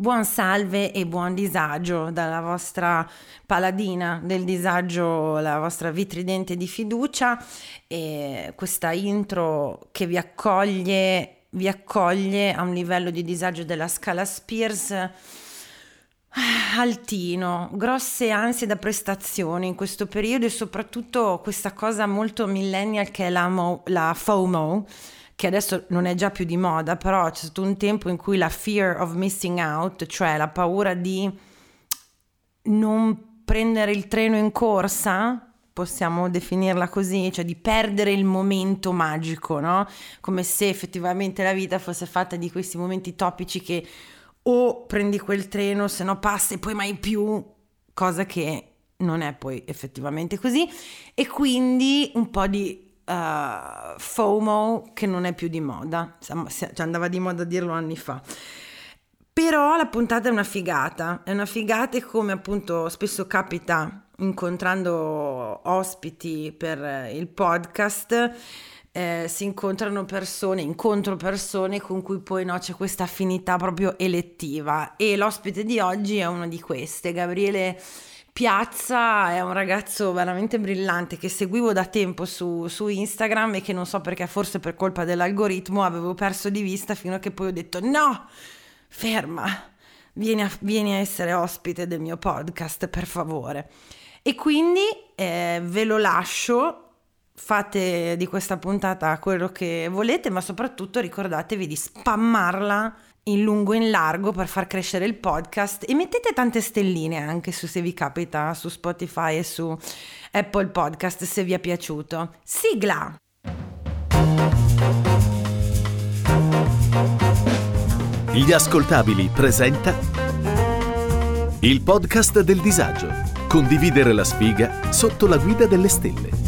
Buon salve e buon disagio dalla vostra paladina del disagio, la vostra vitridente di fiducia. E questa intro che vi accoglie, vi accoglie a un livello di disagio della scala Spears eh, altino, grosse ansie da prestazione in questo periodo e soprattutto questa cosa molto millennial che è la, mo- la FOMO che adesso non è già più di moda, però c'è stato un tempo in cui la fear of missing out, cioè la paura di non prendere il treno in corsa, possiamo definirla così, cioè di perdere il momento magico, no? Come se effettivamente la vita fosse fatta di questi momenti topici che o prendi quel treno, se no passa e poi mai più, cosa che non è poi effettivamente così, e quindi un po' di uh, FOMO che non è più di moda, cioè andava di moda a dirlo anni fa. Però la puntata è una figata, è una figata e come appunto spesso capita incontrando ospiti per il podcast, eh, si incontrano persone, incontro persone con cui poi no, c'è questa affinità proprio elettiva. E l'ospite di oggi è uno di queste, Gabriele Piazza è un ragazzo veramente brillante che seguivo da tempo su, su, Instagram e che non so perché, forse per colpa dell'algoritmo, avevo perso di vista fino a che poi ho detto no, ferma, vieni a, vieni a essere ospite del mio podcast, per favore. E quindi eh, ve lo lascio, fate di questa puntata quello che volete, ma soprattutto ricordatevi di spammarla in lungo e in largo per far crescere il podcast e mettete tante stelline anche su se vi capita su Spotify e su Apple Podcast se vi è piaciuto. Sigla! Gli ascoltabili presenta il podcast del disagio. Condividere la sfiga sotto la guida delle stelle.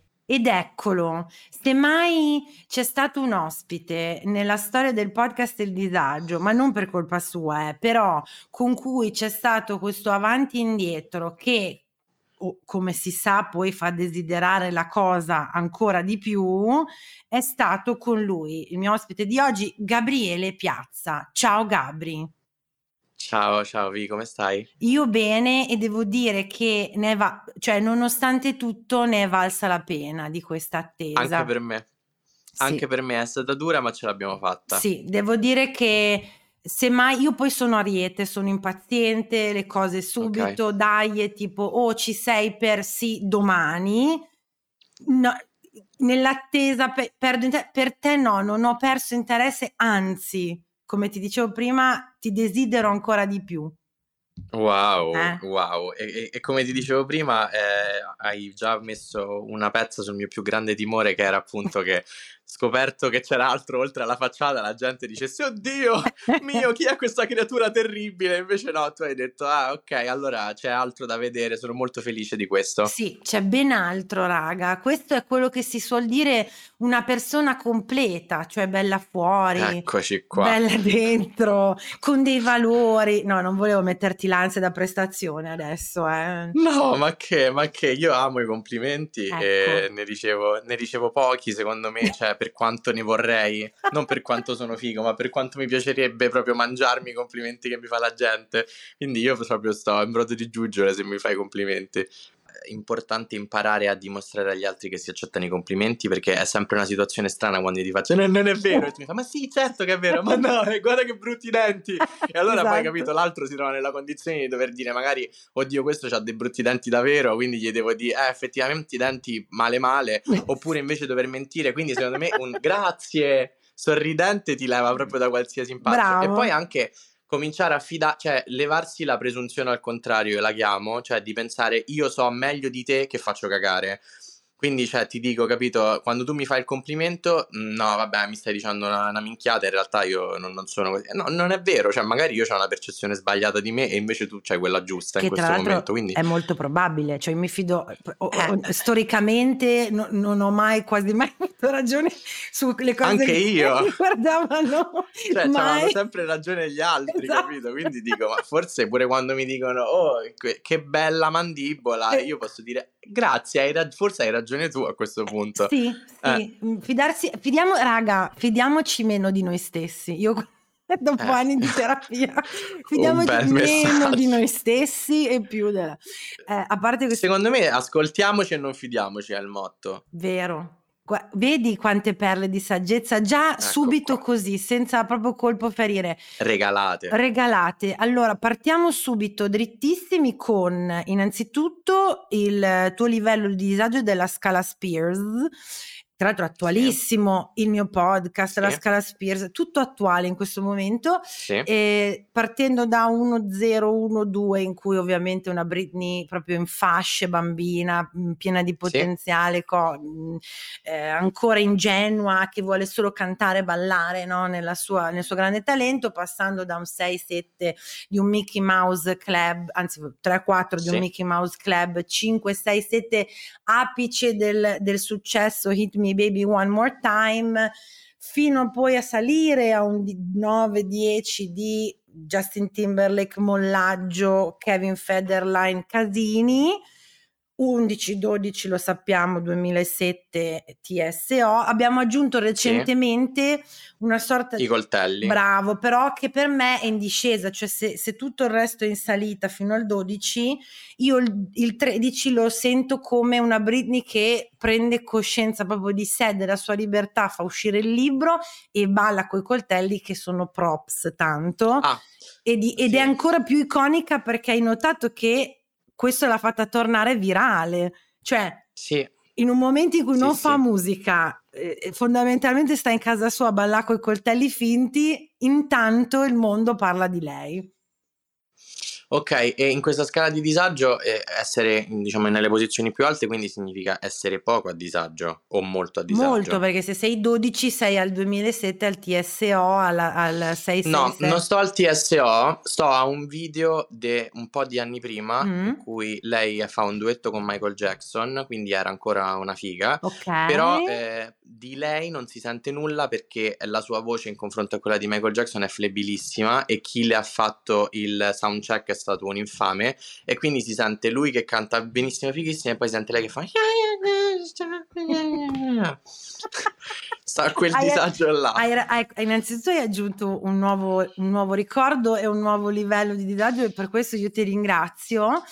Ed eccolo, se mai c'è stato un ospite nella storia del podcast Il disagio, ma non per colpa sua, eh, però con cui c'è stato questo avanti e indietro che, oh, come si sa, poi fa desiderare la cosa ancora di più, è stato con lui, il mio ospite di oggi, Gabriele Piazza. Ciao Gabri. Ciao, ciao Vi, come stai? Io bene e devo dire che ne va, cioè nonostante tutto ne è valsa la pena di questa attesa. Anche per me. Sì. Anche per me è stata dura, ma ce l'abbiamo fatta. Sì, devo dire che semmai io poi sono ariete, sono impaziente, le cose subito, okay. dai, è tipo oh ci sei per sì domani. No, nell'attesa per, perdo inter- per te no, non ho perso interesse, anzi come ti dicevo prima, ti desidero ancora di più. Wow, eh? wow. E, e, come ti dicevo prima, eh, hai già messo una pezza sul mio più grande timore, che era appunto che scoperto che c'era altro oltre alla facciata, la gente dicesse oddio mio, chi è questa creatura terribile? Invece no, tu hai detto ah ok, allora c'è altro da vedere, sono molto felice di questo. Sì, c'è ben altro raga, questo è quello che si suol dire una persona completa, cioè bella fuori, Eccoci qua. bella dentro, con dei valori. No, non volevo metterti l'ansia da prestazione adesso, eh. No, ma che, ma che, io amo i complimenti ecco. e ne ricevo, ne ricevo pochi secondo me, cioè per quanto ne vorrei, non per quanto sono figo, ma per quanto mi piacerebbe proprio mangiarmi i complimenti che mi fa la gente. Quindi io proprio sto in brodo di giuggiole se mi fai complimenti importante imparare a dimostrare agli altri che si accettano i complimenti perché è sempre una situazione strana quando ti faccio non, non è vero e tu mi fa ma sì certo che è vero ma no eh, guarda che brutti denti e allora esatto. poi capito l'altro si trova nella condizione di dover dire magari oddio questo ha dei brutti denti davvero quindi gli devo dire eh effettivamente i denti male male oppure invece dover mentire quindi secondo me un grazie sorridente ti leva proprio da qualsiasi impatto e poi anche cominciare a fidare, cioè levarsi la presunzione al contrario, io la chiamo, cioè di pensare io so meglio di te che faccio cagare. Quindi, cioè, ti dico, capito, quando tu mi fai il complimento, mm, no, vabbè, mi stai dicendo una, una minchiata, in realtà io non, non, sono così. No, non è vero, cioè, magari io ho una percezione sbagliata di me e invece tu c'hai quella giusta che in questo momento. Quindi... È molto probabile, cioè, mi fido, eh. storicamente no, non ho mai, quasi mai avuto ragione sulle cose Anche che io. mi guardavano. Cioè, mai. sempre ragione gli altri, esatto. capito? Quindi dico, ma forse pure quando mi dicono, oh, che bella mandibola, io posso dire, grazie, hai rag- forse hai ragione tu a questo punto. Sì, sì. Eh. Fidarsi, fidiamo, raga, fidiamoci meno di noi stessi. Io dopo eh. anni di terapia fidiamoci meno messaggio. di noi stessi e più della... Eh, a parte questo... Secondo me ascoltiamoci e non fidiamoci è il motto. Vero, Vedi quante perle di saggezza già ecco subito qua. così, senza proprio colpo ferire. Regalate. Regalate. Allora, partiamo subito drittissimi con innanzitutto il tuo livello di disagio della scala Spears tra l'altro attualissimo sì. il mio podcast, sì. la Scala Spears, tutto attuale in questo momento, sì. e partendo da 1012 in cui ovviamente una Britney proprio in fasce, bambina, mm, piena di potenziale, co- mm, eh, ancora ingenua, che vuole solo cantare e ballare no? sua, nel suo grande talento, passando da un 6-7 di un Mickey Mouse Club, anzi 3-4 di un Mickey Mouse Club, 5-6-7 apice del, del successo Hit Me Baby One More Time, fino poi a salire a un 9-10 di Justin Timberlake, Mollaggio, Kevin Federline, Casini 11-12 lo sappiamo, 2007 TSO. Abbiamo aggiunto recentemente sì. una sorta di... I coltelli. Bravo, però che per me è in discesa, cioè se, se tutto il resto è in salita fino al 12, io il, il 13 lo sento come una Britney che prende coscienza proprio di sé, della sua libertà, fa uscire il libro e balla coi coltelli che sono props tanto. Ah, ed, ed sì. è ancora più iconica perché hai notato che questo l'ha fatta tornare virale. Cioè, sì. in un momento in cui sì, non fa musica, eh, fondamentalmente sta in casa sua a ballare con i coltelli finti, intanto il mondo parla di lei. Ok, e in questa scala di disagio eh, essere diciamo nelle posizioni più alte quindi significa essere poco a disagio o molto a disagio? Molto, perché se sei 12 sei al 2007 al TSO al, al 6 No, non sto al TSO, sto a un video di un po' di anni prima mm. in cui lei fa un duetto con Michael Jackson, quindi era ancora una figa. Ok. Però eh, di lei non si sente nulla perché la sua voce in confronto a quella di Michael Jackson è flebilissima e chi le ha fatto il soundcheck è stato un infame e quindi si sente lui che canta benissimo fighissimo e poi sente lei che fa sta a quel hai, disagio là. hai, hai, innanzitutto hai aggiunto un nuovo, un nuovo ricordo e un nuovo livello di disagio e per questo io ti ringrazio.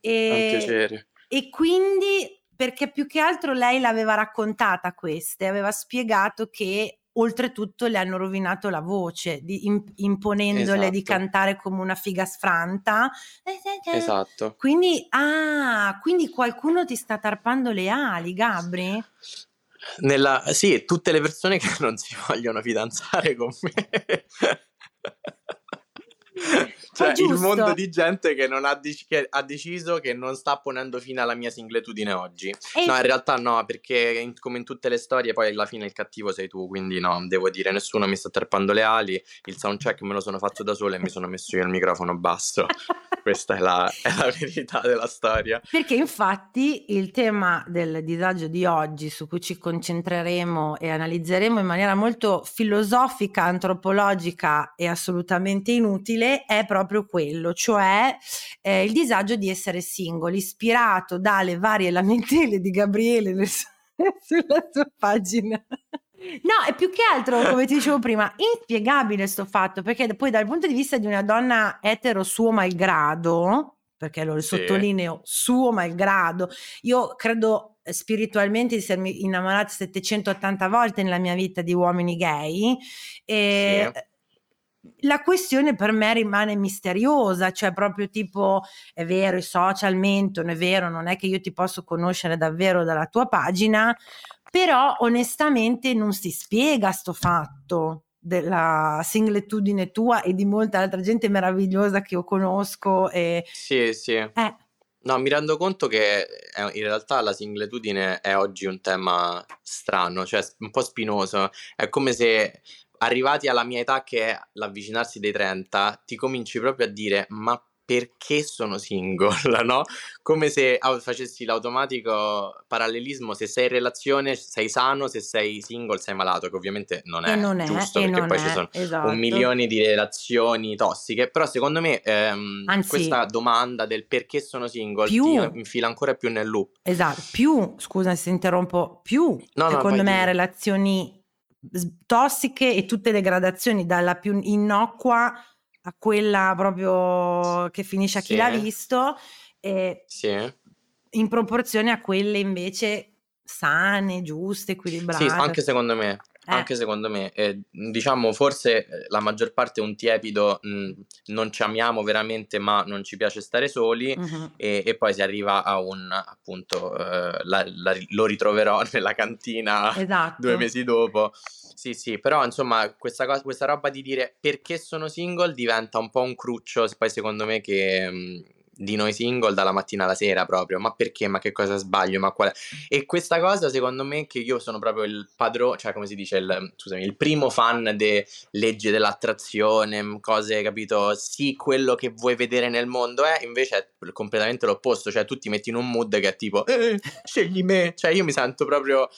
E, un piacere. e quindi perché più che altro lei l'aveva raccontata queste, aveva spiegato che oltretutto le hanno rovinato la voce, di, imponendole esatto. di cantare come una figa sfranta. Esatto. Quindi, ah, quindi qualcuno ti sta tarpando le ali, Gabri? Nella, sì, tutte le persone che non si vogliono fidanzare con me. Cioè, il mondo di gente che, ha, dec- che, ha, deciso che non sta ponendo fine alla mia singletudine oggi. E... No, in realtà no, perché in, come in tutte le storie, poi alla fine il cattivo sei tu. Quindi no, devo dire, nessuno mi sta terpando le ali. Il soundcheck me lo sono fatto da solo e mi sono messo io il microfono basso. Questa è la, è la verità della storia. Perché infatti il tema del disagio di oggi, su cui ci concentreremo e analizzeremo in maniera molto filosofica, antropologica e assolutamente inutile, è proprio proprio quello, cioè eh, il disagio di essere singoli, ispirato dalle varie lamentele di Gabriele nel, sulla sua pagina. No, è più che altro, come ti dicevo prima, inspiegabile sto fatto, perché poi dal punto di vista di una donna etero suo malgrado, perché lo sì. sottolineo, suo malgrado, io credo spiritualmente di essermi innamorata 780 volte nella mia vita di uomini gay e sì la questione per me rimane misteriosa, cioè proprio tipo è vero, i social mentono, è vero, non è che io ti posso conoscere davvero dalla tua pagina, però onestamente non si spiega sto fatto della singletudine tua e di molta altra gente meravigliosa che io conosco. E... Sì, sì. Eh. No, mi rendo conto che è, in realtà la singletudine è oggi un tema strano, cioè un po' spinoso. È come se arrivati alla mia età, che è l'avvicinarsi dei 30, ti cominci proprio a dire: Ma perché sono single, no? Come se facessi l'automatico parallelismo, se sei in relazione sei sano, se sei single sei malato, che ovviamente non è, non giusto, perché poi è, ci sono esatto. un milione di relazioni tossiche, però secondo me ehm, Anzi, questa domanda del perché sono single più, ti infila ancora più nel loop. Esatto, più, scusa se interrompo, più no, secondo no, me dire. relazioni tossiche e tutte le gradazioni dalla più innocua a quella proprio che finisce a chi sì. l'ha visto, e sì. in proporzione a quelle invece sane, giuste, equilibrate. Sì, anche secondo me. Eh. Anche secondo me, eh, diciamo, forse eh, la maggior parte è un tiepido, mh, mm, non ci amiamo veramente, ma non ci piace stare soli, uh-huh. e, e, poi si arriva a un appunto, eh, la, la, lo ritroverò nella cantina esatto. due mesi dopo. Sì, sì, però insomma questa, cosa, questa roba di dire perché sono single diventa un po' un cruccio, poi secondo me che... Mh, di noi single dalla mattina alla sera proprio, ma perché, ma che cosa sbaglio, ma qual? E questa cosa secondo me che io sono proprio il padrone, cioè come si dice, il, scusami, il primo fan de legge dell'attrazione, cose, capito, sì, quello che vuoi vedere nel mondo è, invece è completamente l'opposto, cioè tu ti metti in un mood che è tipo, eh, scegli me, cioè io mi sento proprio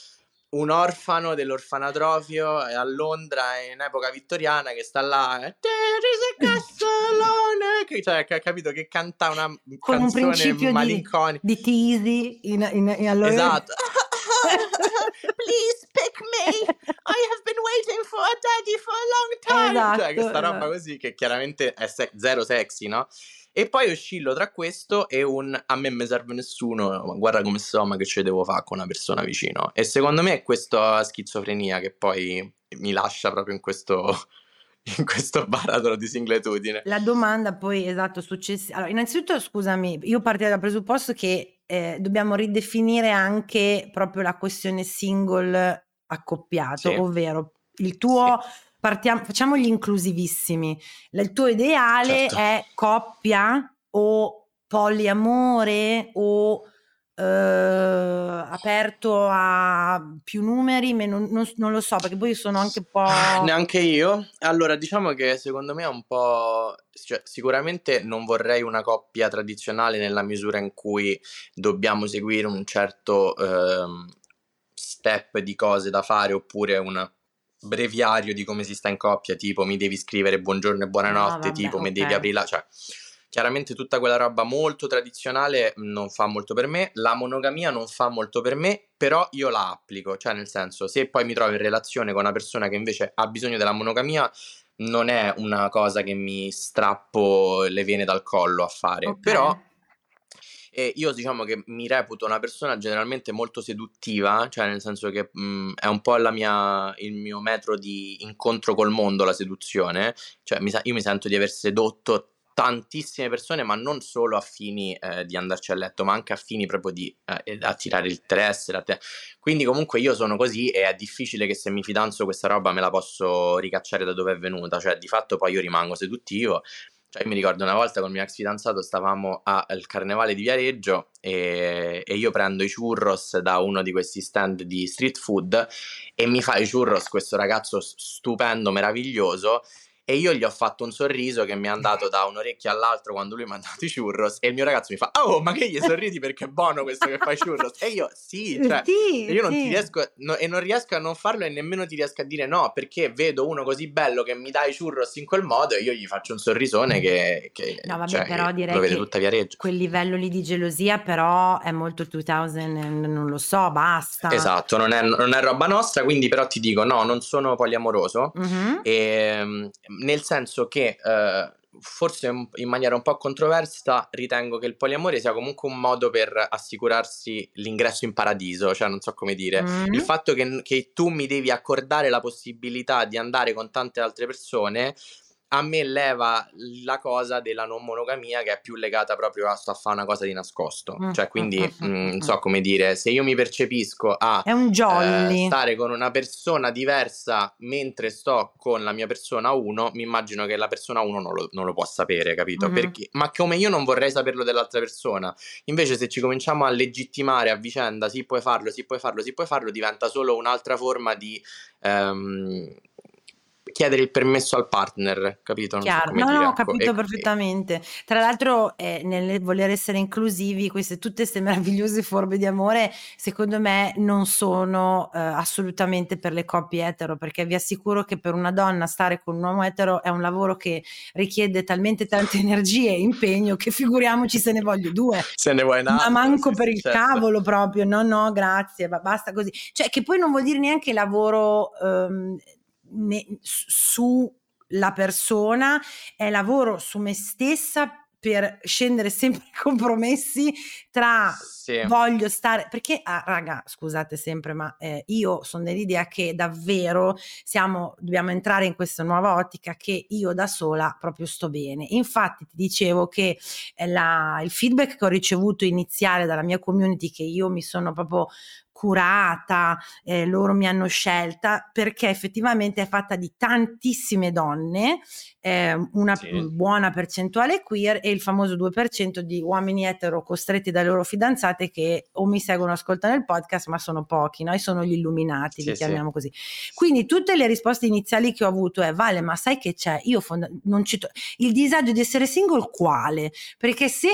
un orfano dell'orfanatrofio a Londra in epoca vittoriana che sta là There is a castle che, cioè, che ha capito che canta una con un principio malinconica. di, di teasy in, in, in allora... esatto. Please pick me. I have been waiting for a daddy for a long time. Esatto, cioè questa roba esatto. così che chiaramente è se- zero sexy no? E poi oscillo tra questo e un a me mi serve nessuno, guarda come so, ma che ce devo fare con una persona vicino. E secondo me è questa schizofrenia che poi mi lascia proprio in questo, in questo baratro di singletudine. La domanda poi, esatto, successiva. Allora, innanzitutto, scusami, io partirei dal presupposto che eh, dobbiamo ridefinire anche proprio la questione single accoppiato, sì. ovvero il tuo... Sì partiamo, facciamo gli inclusivissimi. Il tuo ideale certo. è coppia o poliamore o eh, aperto a più numeri, ma non, non, non, lo so perché poi sono anche un po'... Neanche io. Allora, diciamo che secondo me è un po'... Cioè, sicuramente non vorrei una coppia tradizionale nella misura in cui dobbiamo seguire un certo eh, step di cose da fare oppure una breviario di come si sta in coppia, tipo mi devi scrivere buongiorno e buonanotte, no, vabbè, tipo okay. mi devi aprire la... Cioè, chiaramente tutta quella roba molto tradizionale non fa molto per me, la monogamia non fa molto per me, però io la applico, cioè nel senso, se poi mi trovo in relazione con una persona che invece ha bisogno della monogamia, non è una cosa che mi strappo le vene dal collo a fare, okay. però e io diciamo che mi reputo una persona generalmente molto seduttiva, cioè nel senso che mh, mhmm, è un po' mia, il mio metro di incontro col mondo, la seduzione, cioè mi, io mi sento di aver sedotto tantissime persone, ma non solo a fini eh, di andarci a letto, ma anche a fini proprio di eh, attirare il interesse. Te- Quindi comunque io sono così e è difficile che se mi fidanzo questa roba me la posso ricacciare da dove è venuta, cioè di fatto poi io rimango seduttivo cioè, io mi ricordo una volta con il mio ex fidanzato stavamo al carnevale di Viareggio e, e, io prendo i churros da uno di questi stand di street food e mi fa i churros questo ragazzo stupendo, meraviglioso e io gli ho fatto un sorriso che mi è andato da un orecchio all'altro quando lui mi ha dato i churros e il mio ragazzo mi fa oh ma che gli sorridi perché è buono questo che fai churros e io sì cioè sì, io non sì. ti riesco no, e non riesco a non farlo e nemmeno ti riesco a dire no perché vedo uno così bello che mi dà i churros in quel modo e io gli faccio un sorrisone che, che no vabbè cioè, però direi che tutta Viareggio quel livello lì di gelosia però è molto 2000 non lo so basta esatto non è, non è roba nostra quindi però ti dico no non sono poliamoroso uh-huh. e ehm, nel senso che eh, forse in maniera un po' controversa ritengo che il poliamore sia comunque un modo per assicurarsi l'ingresso in paradiso, cioè non so come dire, mm-hmm. il fatto che, che tu mi devi accordare la possibilità di andare con tante altre persone a me leva la cosa della non monogamia che è più legata proprio a sto a fare una cosa di nascosto. Mm, cioè, quindi mm, mm, non so come dire, se io mi percepisco a è un eh, stare con una persona diversa mentre sto con la mia persona 1, mi immagino che la persona 1 non lo, non lo può sapere, capito? Mm-hmm. Perché, ma come io non vorrei saperlo dell'altra persona. Invece, se ci cominciamo a legittimare a vicenda, sì, puoi farlo, sì, puoi farlo, sì, puoi farlo, diventa solo un'altra forma di. Um, chiedere il permesso al partner, capito? Non Chiaro, so no, dire, no, ho ecco. capito e, perfettamente. Tra l'altro, eh, nel voler essere inclusivi, queste tutte queste meravigliose forme di amore, secondo me non sono eh, assolutamente per le coppie etero, perché vi assicuro che per una donna stare con un uomo etero è un lavoro che richiede talmente tante energie e impegno che figuriamoci se ne voglio due. Se ne vuoi una. Ma manco sì, per il certo. cavolo proprio, no, no, grazie, basta così. Cioè, che poi non vuol dire neanche lavoro... Um, ne, sulla persona, è lavoro su me stessa per scendere sempre compromessi tra sì. voglio stare perché ah, raga scusate sempre ma eh, io sono dell'idea che davvero siamo dobbiamo entrare in questa nuova ottica che io da sola proprio sto bene infatti ti dicevo che eh, la, il feedback che ho ricevuto iniziale dalla mia community che io mi sono proprio curata, eh, loro mi hanno scelta perché effettivamente è fatta di tantissime donne, eh, una sì. buona percentuale queer e il famoso 2% di uomini etero costretti dalle loro fidanzate che o mi seguono ascoltano il podcast ma sono pochi, noi sono gli illuminati, sì, li chiamiamo sì. così. Quindi tutte le risposte iniziali che ho avuto è Vale ma sai che c'è? Io fonda- non cito il disagio di essere single quale? Perché se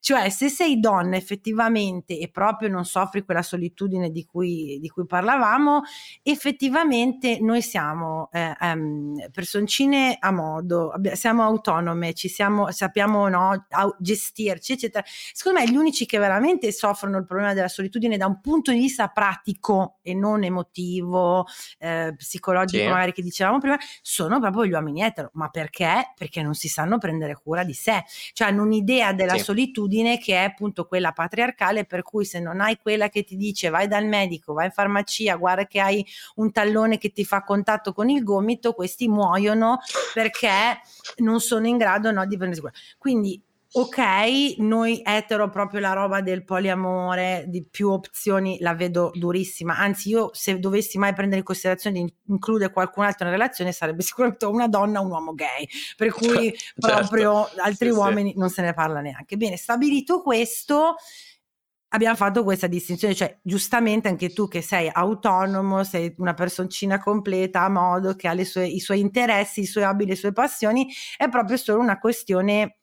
cioè, se sei donna effettivamente e proprio non soffri quella solitudine di cui, di cui parlavamo, effettivamente noi siamo eh, um, personcine a modo, siamo autonome, ci siamo, sappiamo no, gestirci, eccetera. Secondo me gli unici che veramente soffrono il problema della solitudine da un punto di vista pratico e non emotivo, eh, psicologico, sì. magari che dicevamo prima, sono proprio gli uomini etero. Ma perché? Perché non si sanno prendere cura di sé, cioè hanno un'idea della sì. solitudine abitudine che è appunto quella patriarcale per cui se non hai quella che ti dice vai dal medico, vai in farmacia, guarda che hai un tallone che ti fa contatto con il gomito, questi muoiono perché non sono in grado no, di prendersi cura. Quindi ok, noi etero proprio la roba del poliamore, di più opzioni, la vedo durissima. Anzi, io se dovessi mai prendere in considerazione di includere qualcun altro in relazione, sarebbe sicuramente una donna o un uomo gay, per cui certo. proprio altri sì, uomini sì. non se ne parla neanche. Bene, stabilito questo, abbiamo fatto questa distinzione, cioè giustamente anche tu che sei autonomo, sei una personcina completa a modo, che ha sue, i suoi interessi, i suoi hobby, le sue passioni, è proprio solo una questione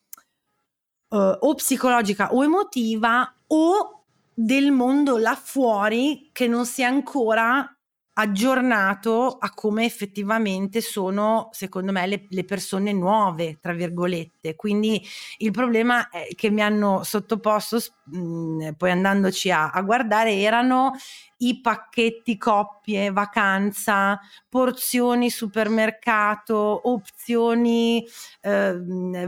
uh, o psicologica o emotiva o del mondo là fuori che non si è ancora aggiornato a come effettivamente sono, secondo me, le, le, persone nuove, tra virgolette. Quindi il problema che mi hanno sottoposto, mh, poi andandoci a, a, guardare, erano i pacchetti coppie, vacanza, porzioni supermercato, opzioni, eh,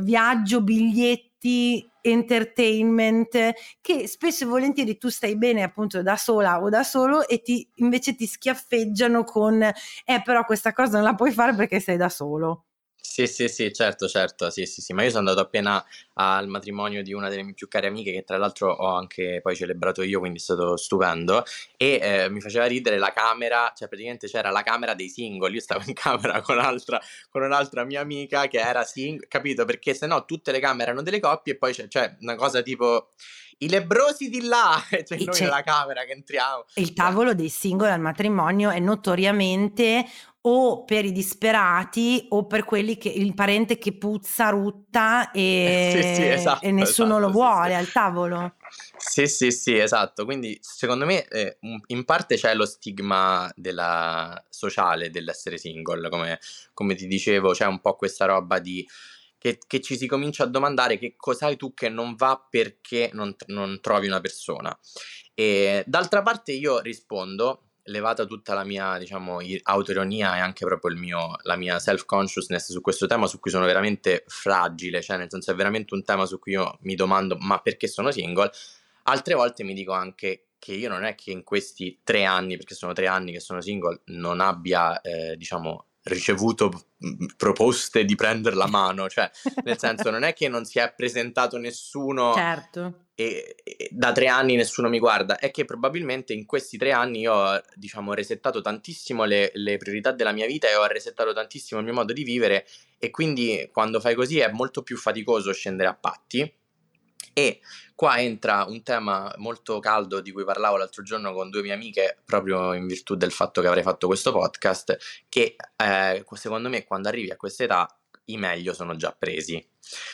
viaggio, biglietti entertainment che spesso e volentieri tu stai bene appunto da sola o da solo e ti, invece ti schiaffeggiano con eh però questa cosa non la puoi fare perché sei da solo. Sì, sì, sì, certo, certo, sì, sì, sì, ma io sono andato appena al matrimonio di una delle mie più care amiche che tra l'altro ho anche poi celebrato io, quindi è stato stupendo e eh, mi faceva ridere la camera, cioè praticamente c'era la camera dei singoli, io stavo in camera con, altra, con un'altra mia amica che era single, capito? Perché se no tutte le camere erano delle coppie e poi c'è, cioè una cosa tipo i lebrosi di là, cioè noi nella camera che entriamo. Il tavolo dei singoli al matrimonio è notoriamente o per i disperati o per quelli che il parente che puzza, rutta e, sì, sì, esatto, e nessuno esatto, lo vuole sì, al tavolo. Sì, sì, sì, esatto. Quindi secondo me eh, in parte c'è lo stigma della sociale dell'essere single, come, come ti dicevo, c'è un po' questa roba di che, che, ci si comincia a domandare che cos'hai tu che non va perché non, non trovi una persona. E d'altra parte io rispondo, levata tutta la mia, diciamo, autoironia e anche proprio mio, la mia self-consciousness su questo tema su cui sono veramente fragile, cioè nel senso è veramente un tema su cui io mi domando ma perché sono single, altre volte mi dico anche che io non è che in questi tre anni, perché sono tre anni che sono single, non abbia, eh, diciamo, ricevuto proposte di prendere la mano, cioè nel senso non è che non si è presentato nessuno certo. e, e, da tre anni nessuno mi guarda, è che probabilmente in questi tre anni io ho diciamo resettato tantissimo le, le priorità della mia vita e ho resettato tantissimo il mio modo di vivere e quindi quando fai così è molto più faticoso scendere a patti e qua entra un tema molto caldo di cui parlavo l'altro giorno con due mie amiche, proprio in virtù del fatto che avrei fatto questo podcast, che eh, secondo me quando arrivi a questa età i meglio sono già presi.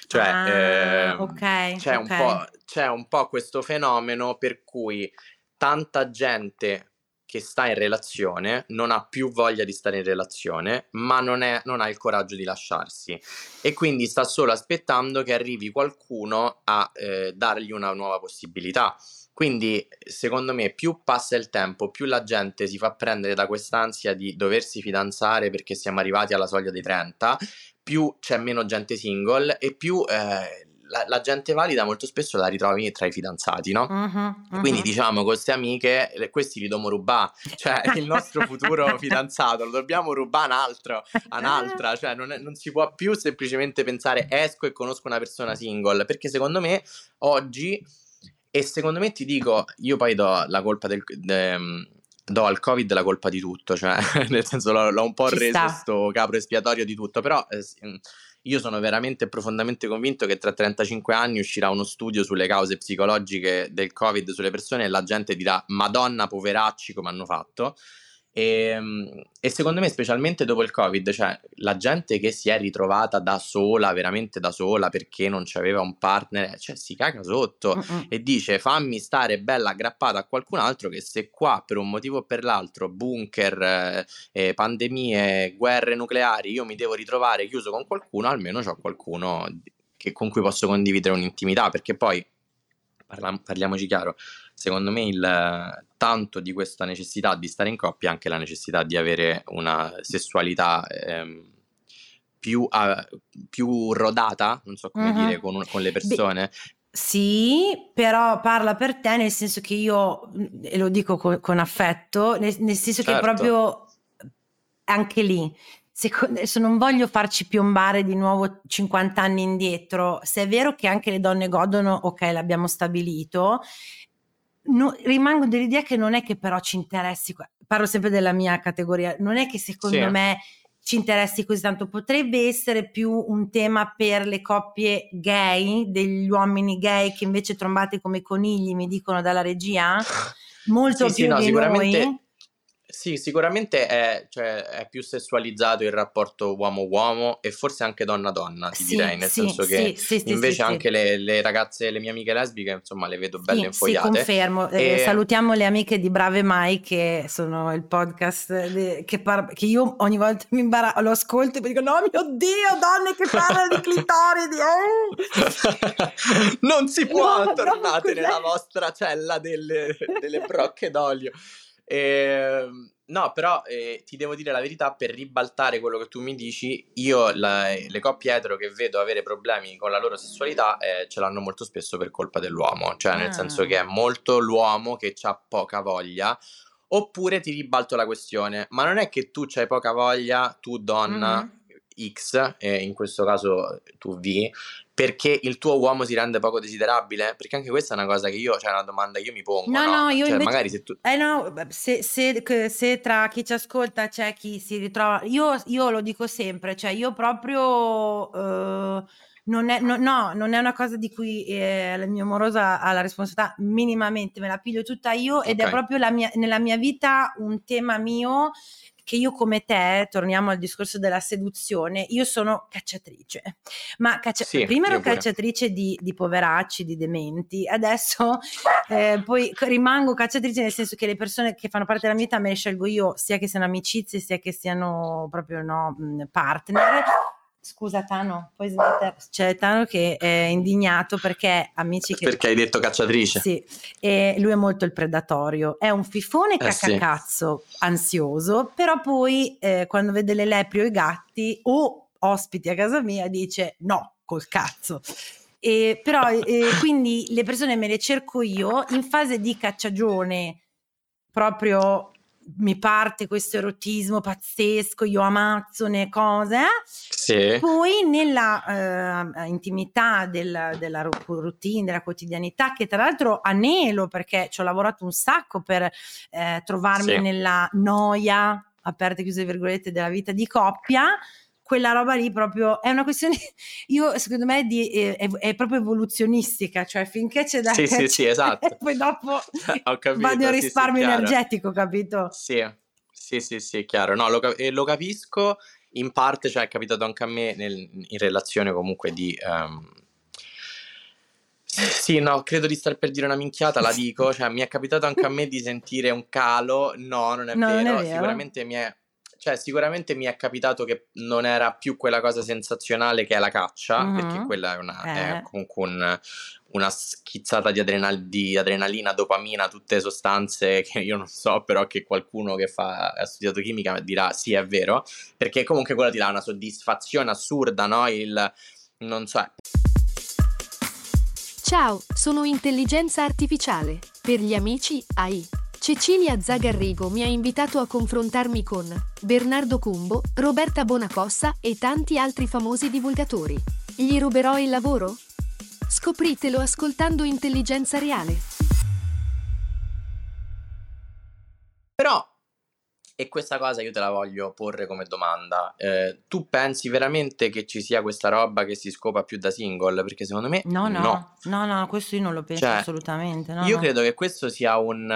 Cioè, ah, eh, okay, c'è, okay. Un c'è un po' questo fenomeno per cui tanta gente che sta in relazione non ha più voglia di stare in relazione, ma non, è, non, ha il coraggio di lasciarsi e quindi sta solo aspettando che arrivi qualcuno a eh, dargli una nuova possibilità. Quindi, secondo me, più passa il tempo, più la gente si fa prendere da quest'ansia di doversi fidanzare perché siamo arrivati alla soglia dei 30, più c'è meno gente single e più eh, la, la, gente valida molto spesso la ritrovi tra i fidanzati, no? Uh-huh, uh-huh. Quindi diciamo con queste amiche, questi li dobbiamo rubare, cioè il nostro futuro fidanzato lo dobbiamo rubare un altro, un'altra, cioè non, è, non, si può più semplicemente pensare esco e conosco una persona single, perché secondo me oggi, e secondo me ti dico, io poi do la colpa del... De, do al covid la colpa di tutto, cioè nel senso l'ho, l'ho un po' Ci reso sta. sto capro espiatorio di tutto, però... Eh, io sono veramente profondamente convinto che tra 35 anni uscirà uno studio sulle cause psicologiche del Covid sulle persone e la gente dirà Madonna, poveracci, come hanno fatto. E, ehm, e, secondo me, specialmente dopo il Covid, cioè la gente che si è ritrovata da sola, veramente da sola perché non c'aveva un partner, cioè si caga sotto uh-uh. e dice fammi stare bella aggrappata a qualcun altro che se qua per un motivo o per l'altro, bunker, eh, eh pandemie, guerre nucleari, io mi devo ritrovare chiuso con qualcuno, almeno ho qualcuno che, con cui posso condividere un'intimità, perché poi parla- parliamoci chiaro, secondo me il tanto di questa necessità di stare in coppia anche la necessità di avere una sessualità ehm, più, uh, più, rodata, non so come uh-huh. dire, con, con, le persone. Beh, sì, però parla per te nel senso che io, e lo dico con, con affetto, nel, nel senso certo. che proprio anche lì adesso non voglio farci piombare di nuovo 50 anni indietro, se è vero che anche le donne godono, ok, l'abbiamo stabilito, no, rimango dell'idea che non è che però ci interessi, parlo sempre della mia categoria, non è che secondo sì. me ci interessi così tanto, potrebbe essere più un tema per le coppie gay, degli uomini gay che invece trombate come conigli, mi dicono dalla regia, molto sì, più sì, no, di noi sì, sicuramente è, cioè, è, più sessualizzato il rapporto uomo-uomo e forse anche donna-donna, ti sì, direi, nel sì, senso che sì, invece anche le, le, ragazze, le mie amiche lesbiche, insomma, le vedo belle infogliate. Sì, confermo. Eh, e... Eh, salutiamo le amiche di Brave Mai, che sono il podcast de, che, par- che, io ogni volta mi imbarazzo, lo ascolto e dico, no mio Dio, donne che parlano di clitoridi! Oh! non si può, no, tornate no, nella vostra cella delle, delle brocche d'olio. Eh, no, però eh, ti devo dire la verità, per ribaltare quello che tu mi dici, io la, le coppie etero che vedo avere problemi con la loro sessualità eh, ce l'hanno molto spesso per colpa dell'uomo, cioè nel senso che è ah. molto l'uomo che ha poca voglia. Oppure ti ribalto la questione, ma non è che tu hai poca voglia, tu donna, mm-hmm X, e in questo caso tu V, perché il tuo uomo si rende poco desiderabile? Perché anche questa è una cosa che io, cioè una domanda che io mi pongo. No, no, no io cioè, invece, magari se tu... Eh no, se, se, se, tra chi ci ascolta c'è chi si ritrova... Io, io lo dico sempre, cioè io proprio... Uh, non è, no, no, non è una cosa di cui eh, il mio amoroso ha la responsabilità minimamente, me la piglio tutta io ed okay. è proprio mia, nella mia vita un tema mio che io come te, torniamo al discorso della seduzione, io sono cacciatrice, ma caccia- sì, prima ero cacciatrice di, di, poveracci, di dementi, adesso eh, poi rimango cacciatrice nel senso che le persone che fanno parte della mia vita me le scelgo io, sia che siano amicizie, sia che siano proprio no, partner Scusa Tano, puoi smettere? C'è Tano che è indignato perché amici che... Perché hai detto cacciatrice. Sì, e lui è molto il predatorio. È un fifone cacacazzo, eh sì. ansioso, però poi eh, quando vede le lepri o i gatti o ospiti a casa mia dice no, col cazzo. E, però eh, quindi le persone me le cerco io in fase di cacciagione proprio mi parte questo erotismo pazzesco, io ammazzo ne cose, eh? sì. poi nella uh, intimità del, della routine, della quotidianità, che tra l'altro anelo perché ci ho lavorato un sacco per eh, trovarmi sì. nella noia, aperte e chiuse virgolette, della vita di coppia, quella roba lì proprio è una questione, io secondo me di, è, è, proprio evoluzionistica, cioè finché c'è da... Sì, sì, sì, esatto. poi dopo capito, vado in risparmio sì, sì, energetico, capito? Sì, sì, sì, sì, chiaro. No, lo, lo, capisco, in parte, cioè è capitato anche a me nel, in relazione comunque di... Um, sì, no, credo di star per dire una minchiata, la dico, cioè mi è capitato anche a me di sentire un calo, no, non è, no, vero. Non è vero, sicuramente mi è cioè sicuramente mi è capitato che non era più quella cosa sensazionale che è la caccia, mm-hmm. perché quella è, una, eh. è comunque un, una schizzata di, adrenal- di, adrenalina, dopamina, tutte sostanze che io non so, però che qualcuno che fa, ha studiato chimica dirà sì è vero, perché comunque quella ti dà una soddisfazione assurda, no? Il, non so... Ciao, sono intelligenza artificiale. Per gli amici AI. Cecilia Zagarrigo mi ha invitato a confrontarmi con Bernardo Cumbo, Roberta Bonacossa e tanti altri famosi divulgatori. Gli ruberò il lavoro? Scopritelo ascoltando Intelligenza Reale. Però, e questa cosa io te la voglio porre come domanda, eh, tu pensi veramente che ci sia questa roba che si scopa più da single? Perché secondo me no, no, no, no, no questo io non lo penso cioè, assolutamente. No, io no. credo che questo sia un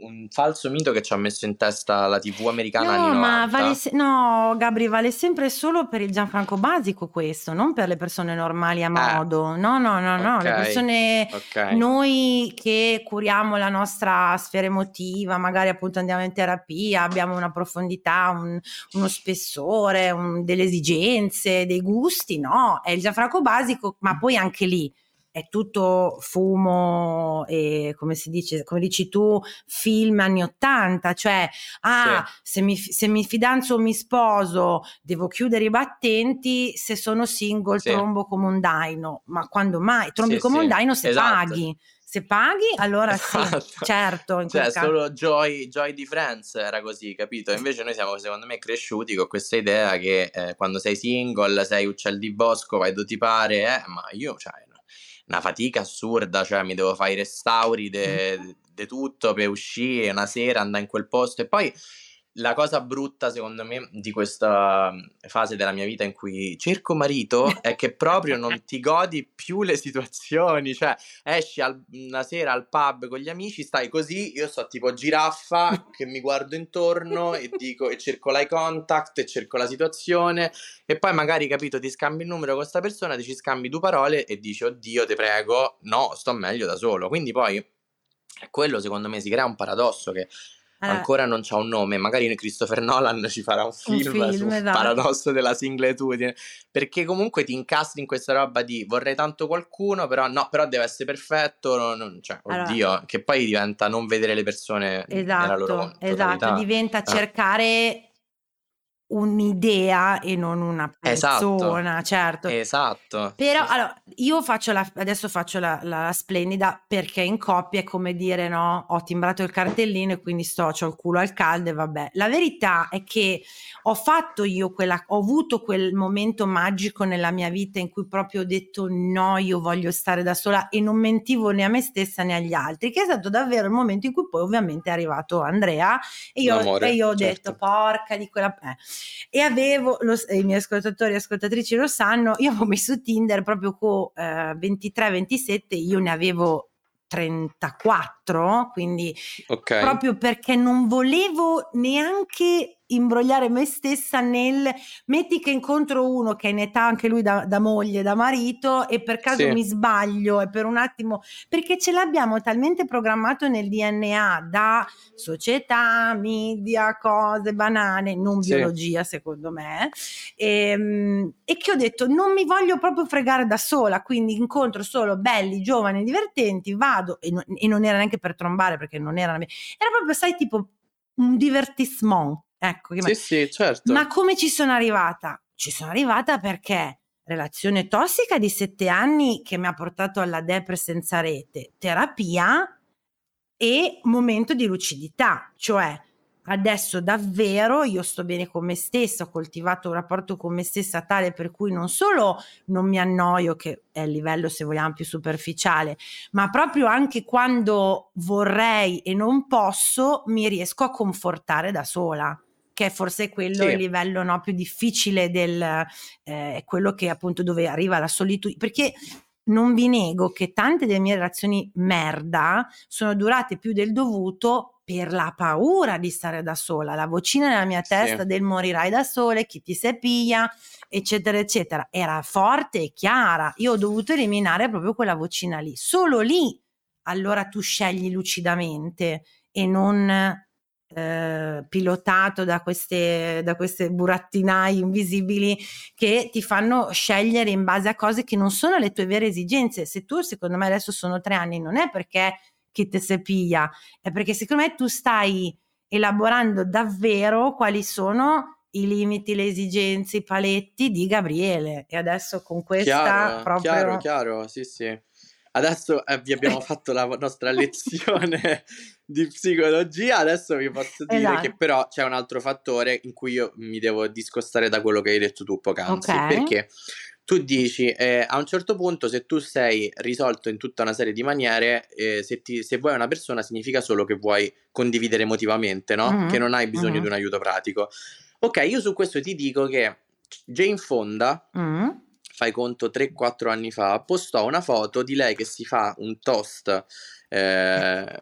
un falso mito che ci ha messo in testa la TV americana no, ma vale se- no, Gabri, vale sempre solo per il Gianfranco basico questo, non per le persone normali a eh. modo. Eh. No, no, no, no, okay. le persone okay. noi che curiamo la nostra sfera emotiva, magari appunto andiamo in terapia, abbiamo una profondità, un, uno spessore, un, delle esigenze, dei gusti, no, è il Gianfranco basico, ma poi anche lì è tutto fumo e come si dice, come dici tu, film anni 80, cioè ah, sì. se, mi, se mi fidanzo o mi sposo devo chiudere i battenti, se sono single sì. trombo come un daino, ma quando mai? Trombi sì, come un daino se esatto. paghi. Se paghi, allora esatto. sì, certo. In cioè, solo Joy, Joy di Friends era così, capito? Invece noi siamo, secondo me, cresciuti con questa idea che eh, quando sei single, sei uccel di bosco, vai dove ti pare, eh, ma io, cioè, una fatica assurda, cioè mi devo fare i restauri di tutto per uscire una sera, andare in quel posto e poi la cosa brutta, secondo me, di questa fase della mia vita in cui cerco marito è che proprio non ti godi più le situazioni. Cioè, esci al, una sera al pub con gli amici, stai così, io sto tipo giraffa che mi guardo intorno e dico e cerco l'eye contact e cerco la situazione. E poi magari, capito, ti scambi il numero con questa persona, ti ci scambi due parole e dici, oddio, ti prego, no, sto meglio da solo. Quindi poi quello secondo me si crea un paradosso che eh. ancora non c'ha un nome, magari Christopher Nolan ci farà un film, un film sul esatto. paradosso della singletudine, perché comunque ti incastri in questa roba di vorrei tanto qualcuno, però no, però deve essere perfetto, non, cioè, oddio, allora, che poi diventa non vedere le persone esatto, nella loro Esatto, diventa eh. cercare un'idea e non una esatto, persona, esatto, certo. Esatto. Però allora, io faccio la, adesso faccio la, la, splendida perché in coppia è come dire no, ho timbrato il cartellino e quindi sto, ho il culo al caldo e vabbè. La verità è che ho fatto io quella, ho avuto quel momento magico nella mia vita in cui proprio ho detto no, io voglio stare da sola e non mentivo né a me stessa né agli altri, che è stato davvero il momento in cui poi ovviamente è arrivato Andrea e io, e io ho certo. detto porca di quella... Eh e avevo, lo, i miei ascoltatori e ascoltatrici lo sanno, io avevo messo Tinder proprio con eh, 23-27, io ne avevo 34, quindi okay. proprio perché non volevo neanche imbrogliare me stessa nel metti che incontro uno che è in età anche lui da, da moglie, da marito e per caso sì. mi sbaglio e per un attimo perché ce l'abbiamo talmente programmato nel DNA da società, media, cose, banane, non sì. biologia secondo me e, ehm, e che ho detto non mi voglio proprio fregare da sola quindi incontro solo belli, giovani, divertenti vado e, no, e non era neanche per trombare perché non era era proprio sai tipo un divertissement Ecco, sì, sì, certo. Ma come ci sono arrivata? Ci sono arrivata perché relazione tossica di sette anni che mi ha portato alla depre senza rete, terapia e momento di lucidità, cioè adesso davvero io sto bene con me stessa, ho coltivato un rapporto con me stessa tale per cui non solo non mi annoio, che è il livello se vogliamo più superficiale, ma proprio anche quando vorrei e non posso mi riesco a confortare da sola che è forse quello sì. il livello no, più difficile del eh, quello che appunto dove arriva la solitudine perché non vi nego che tante delle mie relazioni merda sono durate più del dovuto per la paura di stare da sola, la vocina nella mia testa sì. del morirai da sole, chi ti sepiglia, eccetera, eccetera, era forte e chiara. Io ho dovuto eliminare proprio quella vocina lì. Solo lì allora tu scegli lucidamente e non eh, pilotato da queste, da queste burattinai invisibili che ti fanno scegliere in base a cose che non sono le tue vere esigenze. Se tu, secondo me, adesso sono tre anni, non è perché chi te se piglia, è perché secondo me tu stai elaborando davvero quali sono i limiti, le esigenze, i paletti di Gabriele. E adesso con questa chiaro, proprio... Chiaro, chiaro, sì, sì. Adesso eh, vi abbiamo fatto la nostra lezione di psicologia, adesso vi posso dire esatto. che però c'è un altro fattore in cui io mi devo discostare da quello che hai detto tu poc'anzi, okay. perché tu dici eh, a un certo punto se tu sei risolto in tutta una serie di maniere, eh, se, ti, se, vuoi una persona significa solo che vuoi condividere emotivamente, no? Mm-hmm. Che non hai bisogno mm-hmm. di un aiuto pratico. Ok, io su questo ti dico che Jane Fonda... Mm-hmm fai conto 3-4 anni fa, postò una foto di lei che si fa un toast. Eh,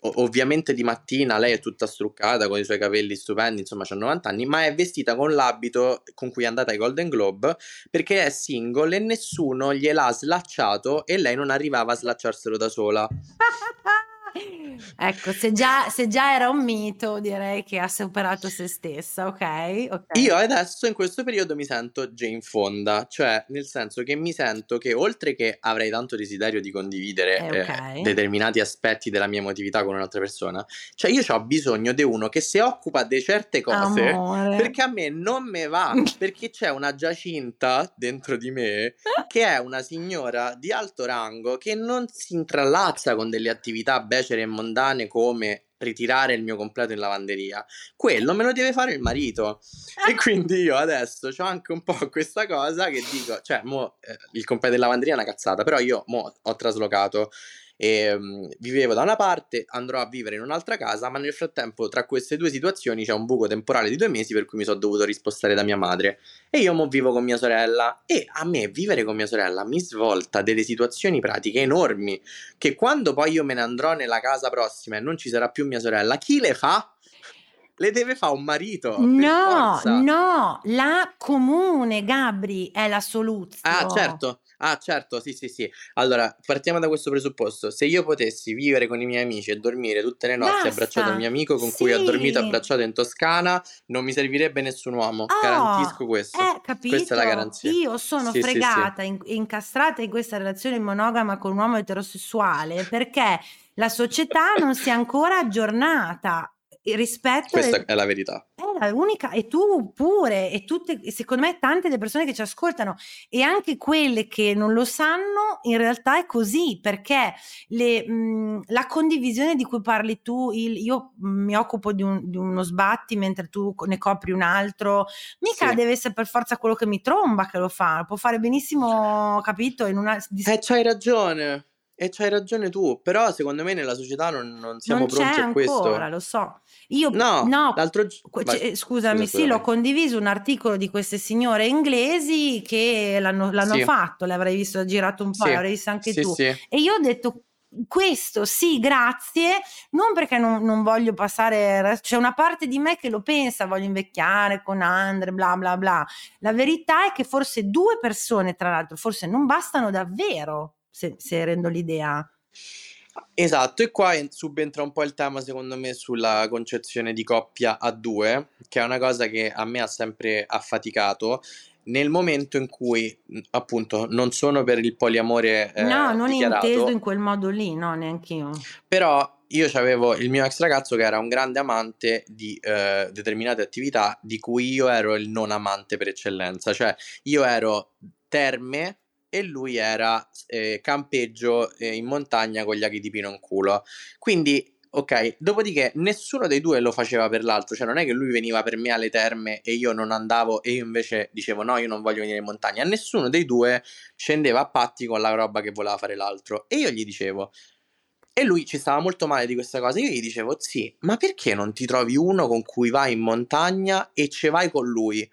ovviamente di mattina lei è tutta struccata con i suoi capelli stupendi, insomma ha 90 anni, ma è vestita con l'abito con cui è andata ai Golden Globe perché è single e nessuno gliel'ha slacciato e lei non arrivava a slacciarselo da sola. Ecco, se già, se già, era un mito, direi che ha superato se stessa, ok? okay. Io adesso in questo periodo mi sento Jane Fonda, cioè nel senso che mi sento che oltre che avrei tanto desiderio di condividere eh, okay. eh, determinati aspetti della mia emotività con un'altra persona, cioè io ho bisogno di uno che si occupa di certe cose Amore. perché a me non me va, perché c'è una Giacinta dentro di me che è una signora di alto rango che non si intrallazza con delle attività becere e mondane come ritirare il mio completo in lavanderia, quello me lo deve fare il marito. E quindi io adesso ho anche un po' questa cosa che dico, cioè, mo, eh, il completo in lavanderia è una cazzata, però io mo, ho traslocato e, um, vivevo da una parte, andrò a vivere in un'altra casa, ma nel frattempo tra queste due situazioni c'è un buco temporale di due mesi per cui mi sono dovuto rispostare da mia madre e io mo vivo con mia sorella e a me vivere con mia sorella mi svolta delle situazioni pratiche enormi che quando poi io me ne andrò nella casa prossima e non ci sarà più mia sorella, chi le fa? le deve fare un marito. No, no, la comune, Gabri, è la soluzione. Ah, certo. Ah, certo, sì, sì, sì. Allora, partiamo da questo presupposto. Se io potessi vivere con i miei amici e dormire tutte le notti Basta. abbracciato al mio amico con sì. cui ho dormito abbracciato in Toscana, non mi servirebbe nessun uomo. Oh, Garantisco questo. Eh, capito? Questa è la garanzia. Io sono sì, fregata, sì, sì. incastrata in questa relazione monogama con un uomo eterosessuale perché la società non si è ancora aggiornata rispetto questa alle... è la verità. È la unica e tu pure e tutte secondo me tante delle persone che ci ascoltano e anche quelle che non lo sanno in realtà è così perché le, mh, la condivisione di cui parli tu il, io mi occupo di, un, di, uno sbatti mentre tu ne copri un altro mica sì. deve essere per forza quello che mi tromba che lo fa può fare benissimo capito in una eh c'hai ragione e c'hai ragione tu, però secondo me nella società non, non siamo non pronti a questo. Ancora, lo so. Io no, no l'altro giorno. Cioè, scusami, scusa, sì, l'ho condiviso un articolo di queste signore inglesi che l'hanno, l'hanno sì. fatto, l'avrei visto girato un po', sì. l'avrei visto anche tu. E io ho detto questo sì, grazie, non perché non, non, voglio passare, c'è una parte di me che lo pensa, voglio invecchiare con Andre, bla bla bla. La verità è che forse due persone, tra l'altro, forse non bastano davvero se, se rendo l'idea. Esatto, e qua subentra un po' il tema secondo me sulla concezione di coppia a due, che è una cosa che a me ha sempre affaticato nel momento in cui appunto non sono per il poliamore eh, no non inteso in quel modo lì no neanche io. Però io avevo il mio ex ragazzo che era un grande amante di eh, determinate attività di cui io ero il non amante per eccellenza. Cioè io ero terme e lui era eh, campeggio eh, in montagna con gli aghi di pino in culo. Quindi Ok, dopodiché nessuno dei due lo faceva per l'altro, cioè non è che lui veniva per me alle terme e io non andavo e io invece dicevo no, io non voglio venire in montagna. Nessuno dei due scendeva a patti con la roba che voleva fare l'altro e io gli dicevo e lui ci stava molto male di questa cosa. Io gli dicevo, sì, ma perché non ti trovi uno con cui vai in montagna e ce vai con lui?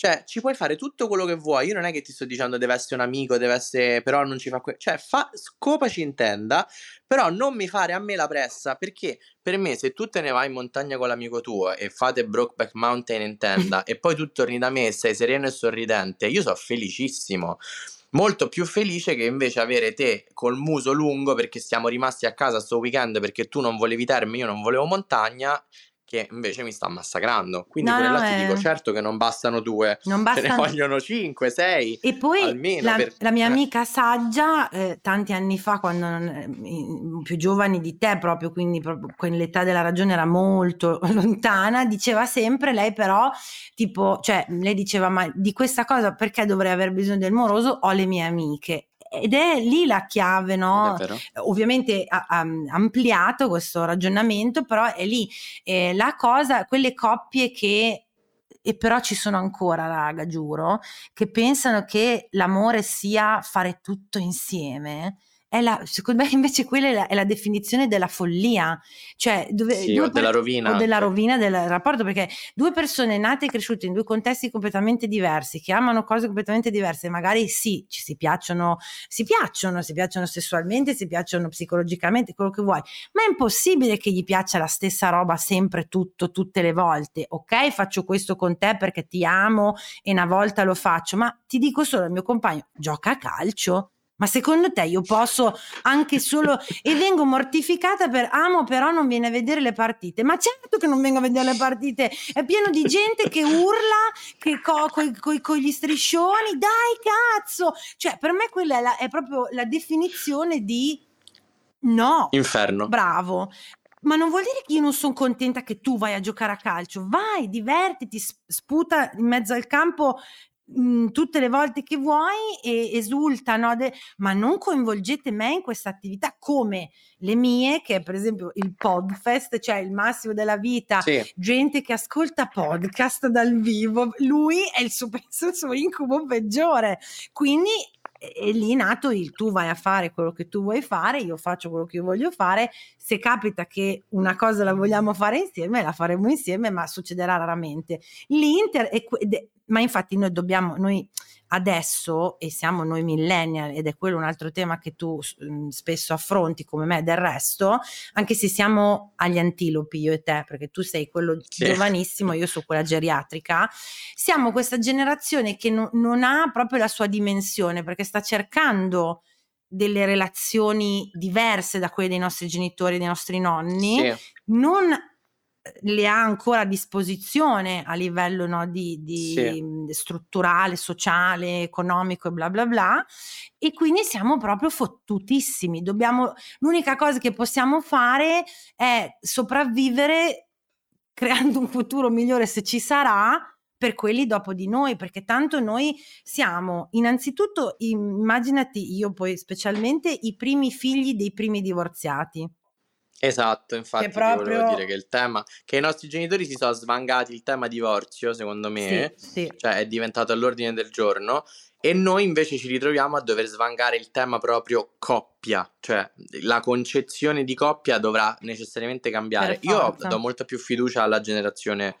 Cioè, ci puoi fare tutto quello che vuoi. Io non è che ti sto dicendo deve essere un amico, deve essere. però non ci fa. Que- cioè, fa... scopaci in tenda, però non mi fare a me la pressa. Perché per me, se tu te ne vai in montagna con l'amico tuo e fate Brokeback Mountain in tenda e poi tu torni da me e sei sereno e sorridente, io sono felicissimo molto più felice che invece avere te col muso lungo perché siamo rimasti a casa sto weekend perché tu non volevi terme, io non volevo montagna che invece mi sta massacrando. Quindi no, là no, ti eh... dico, certo che non bastano due, non bastano... ce ne vogliono cinque, sei. E poi almeno la, per... la mia eh. amica saggia, eh, tanti anni fa, quando eh, più giovani di te, proprio, quindi proprio quell'età della ragione era molto lontana, diceva sempre, lei però, tipo, cioè, lei diceva, ma di questa cosa perché dovrei aver bisogno del moroso? Ho le mie amiche ed è lì la chiave, no? Ovviamente ha, ha, ampliato questo ragionamento, però è lì eh, la cosa, quelle coppie che e però ci sono ancora, raga, giuro, che pensano che l'amore sia fare tutto insieme è la, secondo me invece quella è la, è la definizione della follia, cioè dove, sì, o della rovina. O della rovina del rapporto, perché due persone nate e cresciute in due contesti completamente diversi, che amano cose completamente diverse, magari sì, ci si piacciono, si piacciono, si piacciono sessualmente, si piacciono psicologicamente, quello che vuoi, ma è impossibile che gli piaccia la stessa roba sempre, tutto, tutte le volte, ok? Faccio questo con te perché ti amo e una volta lo faccio, ma ti dico solo al mio compagno, gioca a calcio ma secondo te io posso anche solo e vengo mortificata per amo però non viene a vedere le partite. Ma certo che non vengo a vedere le partite, è pieno di gente che urla che co, coi, coi, con gli striscioni, dai cazzo! Cioè, per me quella è, la, è proprio la definizione di no. Inferno. Bravo. Ma non vuol dire che io non sono contenta che tu vai a giocare a calcio. Vai, divertiti, sputa in mezzo al campo Mhmm, tutte le volte che vuoi e esulta, no? De- ma non coinvolgete me in questa attività come le mie, che è per esempio il Podfest, cioè il massimo della vita, sì. gente che ascolta podcast dal vivo, lui è il suo, penso, il suo incubo peggiore. Quindi è lì nato il tu vai a fare quello che tu vuoi fare, io faccio quello che io voglio fare, se capita che una cosa la vogliamo fare insieme, la faremo insieme, ma succederà raramente. L'Inter, è, ma infatti noi dobbiamo, noi adesso, e siamo noi millennial, ed è quello un altro tema che tu mh, spesso affronti come me del resto, anche se siamo agli antilopi io e te, perché tu sei quello sì. giovanissimo, io sono quella geriatrica, siamo questa generazione che no, non ha proprio la sua dimensione, perché sta cercando delle relazioni diverse da quelle dei nostri genitori dei nostri nonni, sì. non le ha ancora a disposizione a livello no, di, di sì. strutturale, sociale, economico e bla bla bla e quindi siamo proprio fottutissimi. Dobbiamo, l'unica cosa che possiamo fare è sopravvivere creando un futuro migliore se ci sarà per quelli dopo di noi, perché tanto noi siamo innanzitutto, immaginati io poi specialmente i primi figli dei primi divorziati Esatto, infatti proprio... volevo dire che il tema che i nostri genitori si sono svangati il tema divorzio, secondo me, sì, sì. cioè è diventato all'ordine del giorno e noi invece ci ritroviamo a dover svangare il tema proprio coppia, cioè la concezione di coppia dovrà necessariamente cambiare. Io do molta più fiducia alla generazione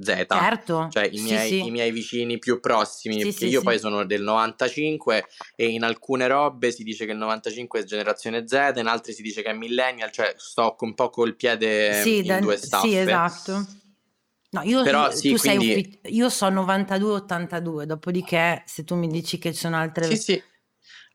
Z, certo. cioè i miei, sì, sì. i miei, vicini più prossimi, sì, perché io poi sono del 95 e in alcune robe si dice che il 95 è generazione Z, in altre si dice che è millennial, cioè sto un po' col piede in da, due staffe. Sì, esatto. No, io, Però, sì, tu quindi... sei io so 92-82, dopodiché se tu mi dici che ci sono altre... Sì, sì.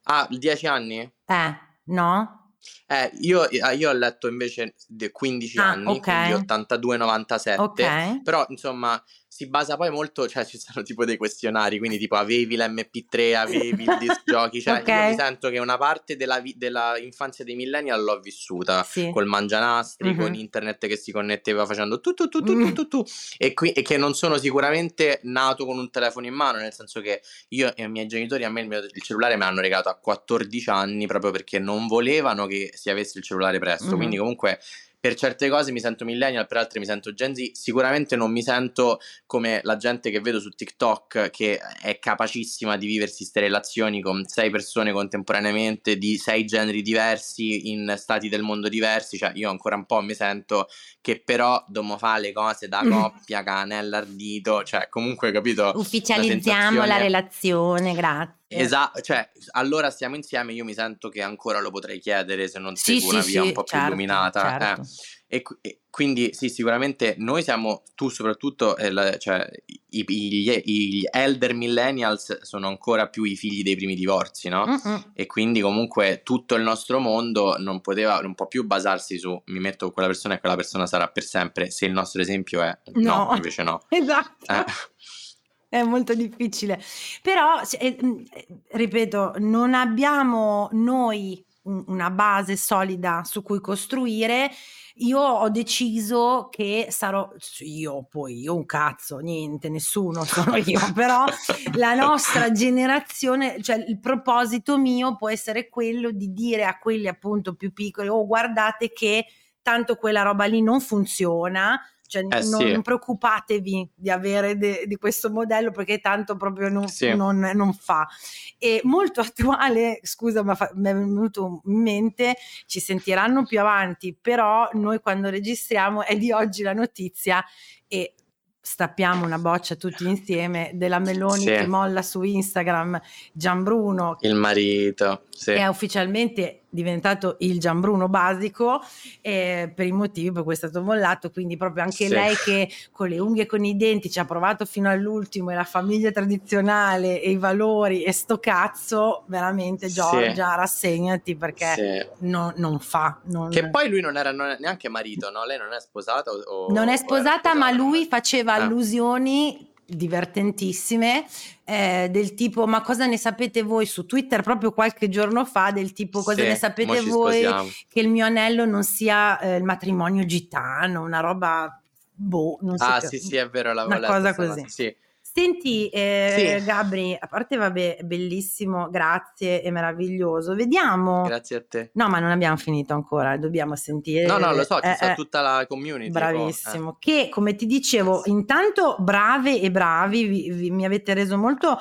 Ah, 10 anni? Eh, no? Eh, io, eh, io, ho letto invece 15 ah, anni, okay. quindi 82-97, okay. però insomma si basa poi molto, cioè ci sono tipo dei questionari, quindi tipo avevi l'MP3, avevi il disc giochi, cioè okay. io mi sento che una parte della, vi- della infanzia dei millennial l'ho vissuta sì. col mangianastri, mm-hmm. con internet che si connetteva facendo tu tu tu tu tu tu, tu e, qui, e che non sono sicuramente nato con un telefono in mano, nel senso che io e i miei genitori a me il, mio, il cellulare me l'hanno regalato a 14 anni proprio perché non volevano che si avesse il cellulare presto, mm-hmm. quindi comunque per certe cose mi sento millennial, per altre mi sento Gen Z. Sicuramente non mi sento come la gente che vedo su TikTok che è capacissima di viversi queste relazioni con sei persone contemporaneamente di sei generi diversi in stati del mondo diversi. Cioè, io ancora un po' mi sento che però dobbiamo fare le cose da coppia, canella ardito, cioè comunque capito? Ufficializziamo la, la relazione, grazie. Esatto, cioè allora stiamo insieme, io mi sento che ancora lo potrei chiedere se non sì, seguo sì, una via sì, un po' certo, più illuminata. Eh. Certo. Eh. E, e, quindi sì, sicuramente noi siamo, tu soprattutto, eh, la, cioè, i, i, gli elder millennials sono ancora più i figli dei primi divorzi, no? Mm-mm. E quindi comunque tutto il nostro mondo non poteva, non può più basarsi su mi metto con quella persona e quella persona sarà per sempre, se il nostro esempio è no, no invece no. Esatto. Eh è molto difficile. Però, eh, ripeto, non abbiamo noi una base solida su cui costruire. Io ho deciso che sarò io poi, io un cazzo, niente, nessuno sono io, però la nostra generazione, cioè il proposito mio può essere quello di dire a quelli appunto più piccoli, oh guardate che tanto quella roba lì non funziona, cioè, eh, non, sì. preoccupatevi di avere de, di questo modello perché tanto proprio non, sì. non, non fa. E molto attuale, scusa, ma fa, mi è venuto in mente, ci sentiranno più avanti, però noi quando registriamo è di oggi la notizia e stappiamo una boccia tutti insieme della Meloni sì. che molla su Instagram Gianbruno il marito sì. è ufficialmente diventato il Gianbruno basico eh, per i motivi per cui è stato mollato quindi proprio anche sì. lei che con le unghie e con i denti ci ha provato fino all'ultimo e la famiglia tradizionale e i valori e sto cazzo veramente Giorgia sì. rassegnati perché sì. no, non fa non... che poi lui non era neanche marito no? lei non è sposata o, non è sposata ma lui faceva ah. allusioni divertentissime eh, del tipo ma cosa ne sapete voi? Su Twitter proprio qualche giorno fa del tipo cosa sì, ne sapete voi che il mio anello non sia eh, il matrimonio gitano una roba boh non so ah sì sì è vero la una cosa così. sì Senti, eh, sì. Gabri, a parte vabbè, bellissimo, grazie, è meraviglioso. Vediamo. Grazie a te. No, ma non abbiamo finito ancora, dobbiamo sentire. No, no, lo so, ci eh, sta eh, tutta la community. Bravissimo. Che, come ti dicevo, intanto brave e bravi, vi, vi, mi avete reso molto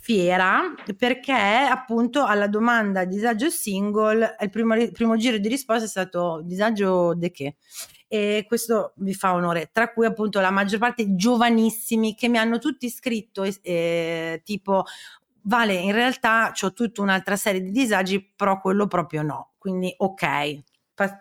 fiera perché appunto alla domanda disagio single il primo, il primo giro di risposta è stato disagio de che e questo vi fa onore, tra cui appunto la maggior parte giovanissimi che mi hanno tutti scritto eh, tipo Vale, in realtà ho tutta un'altra serie di disagi, però quello proprio no. Quindi ok,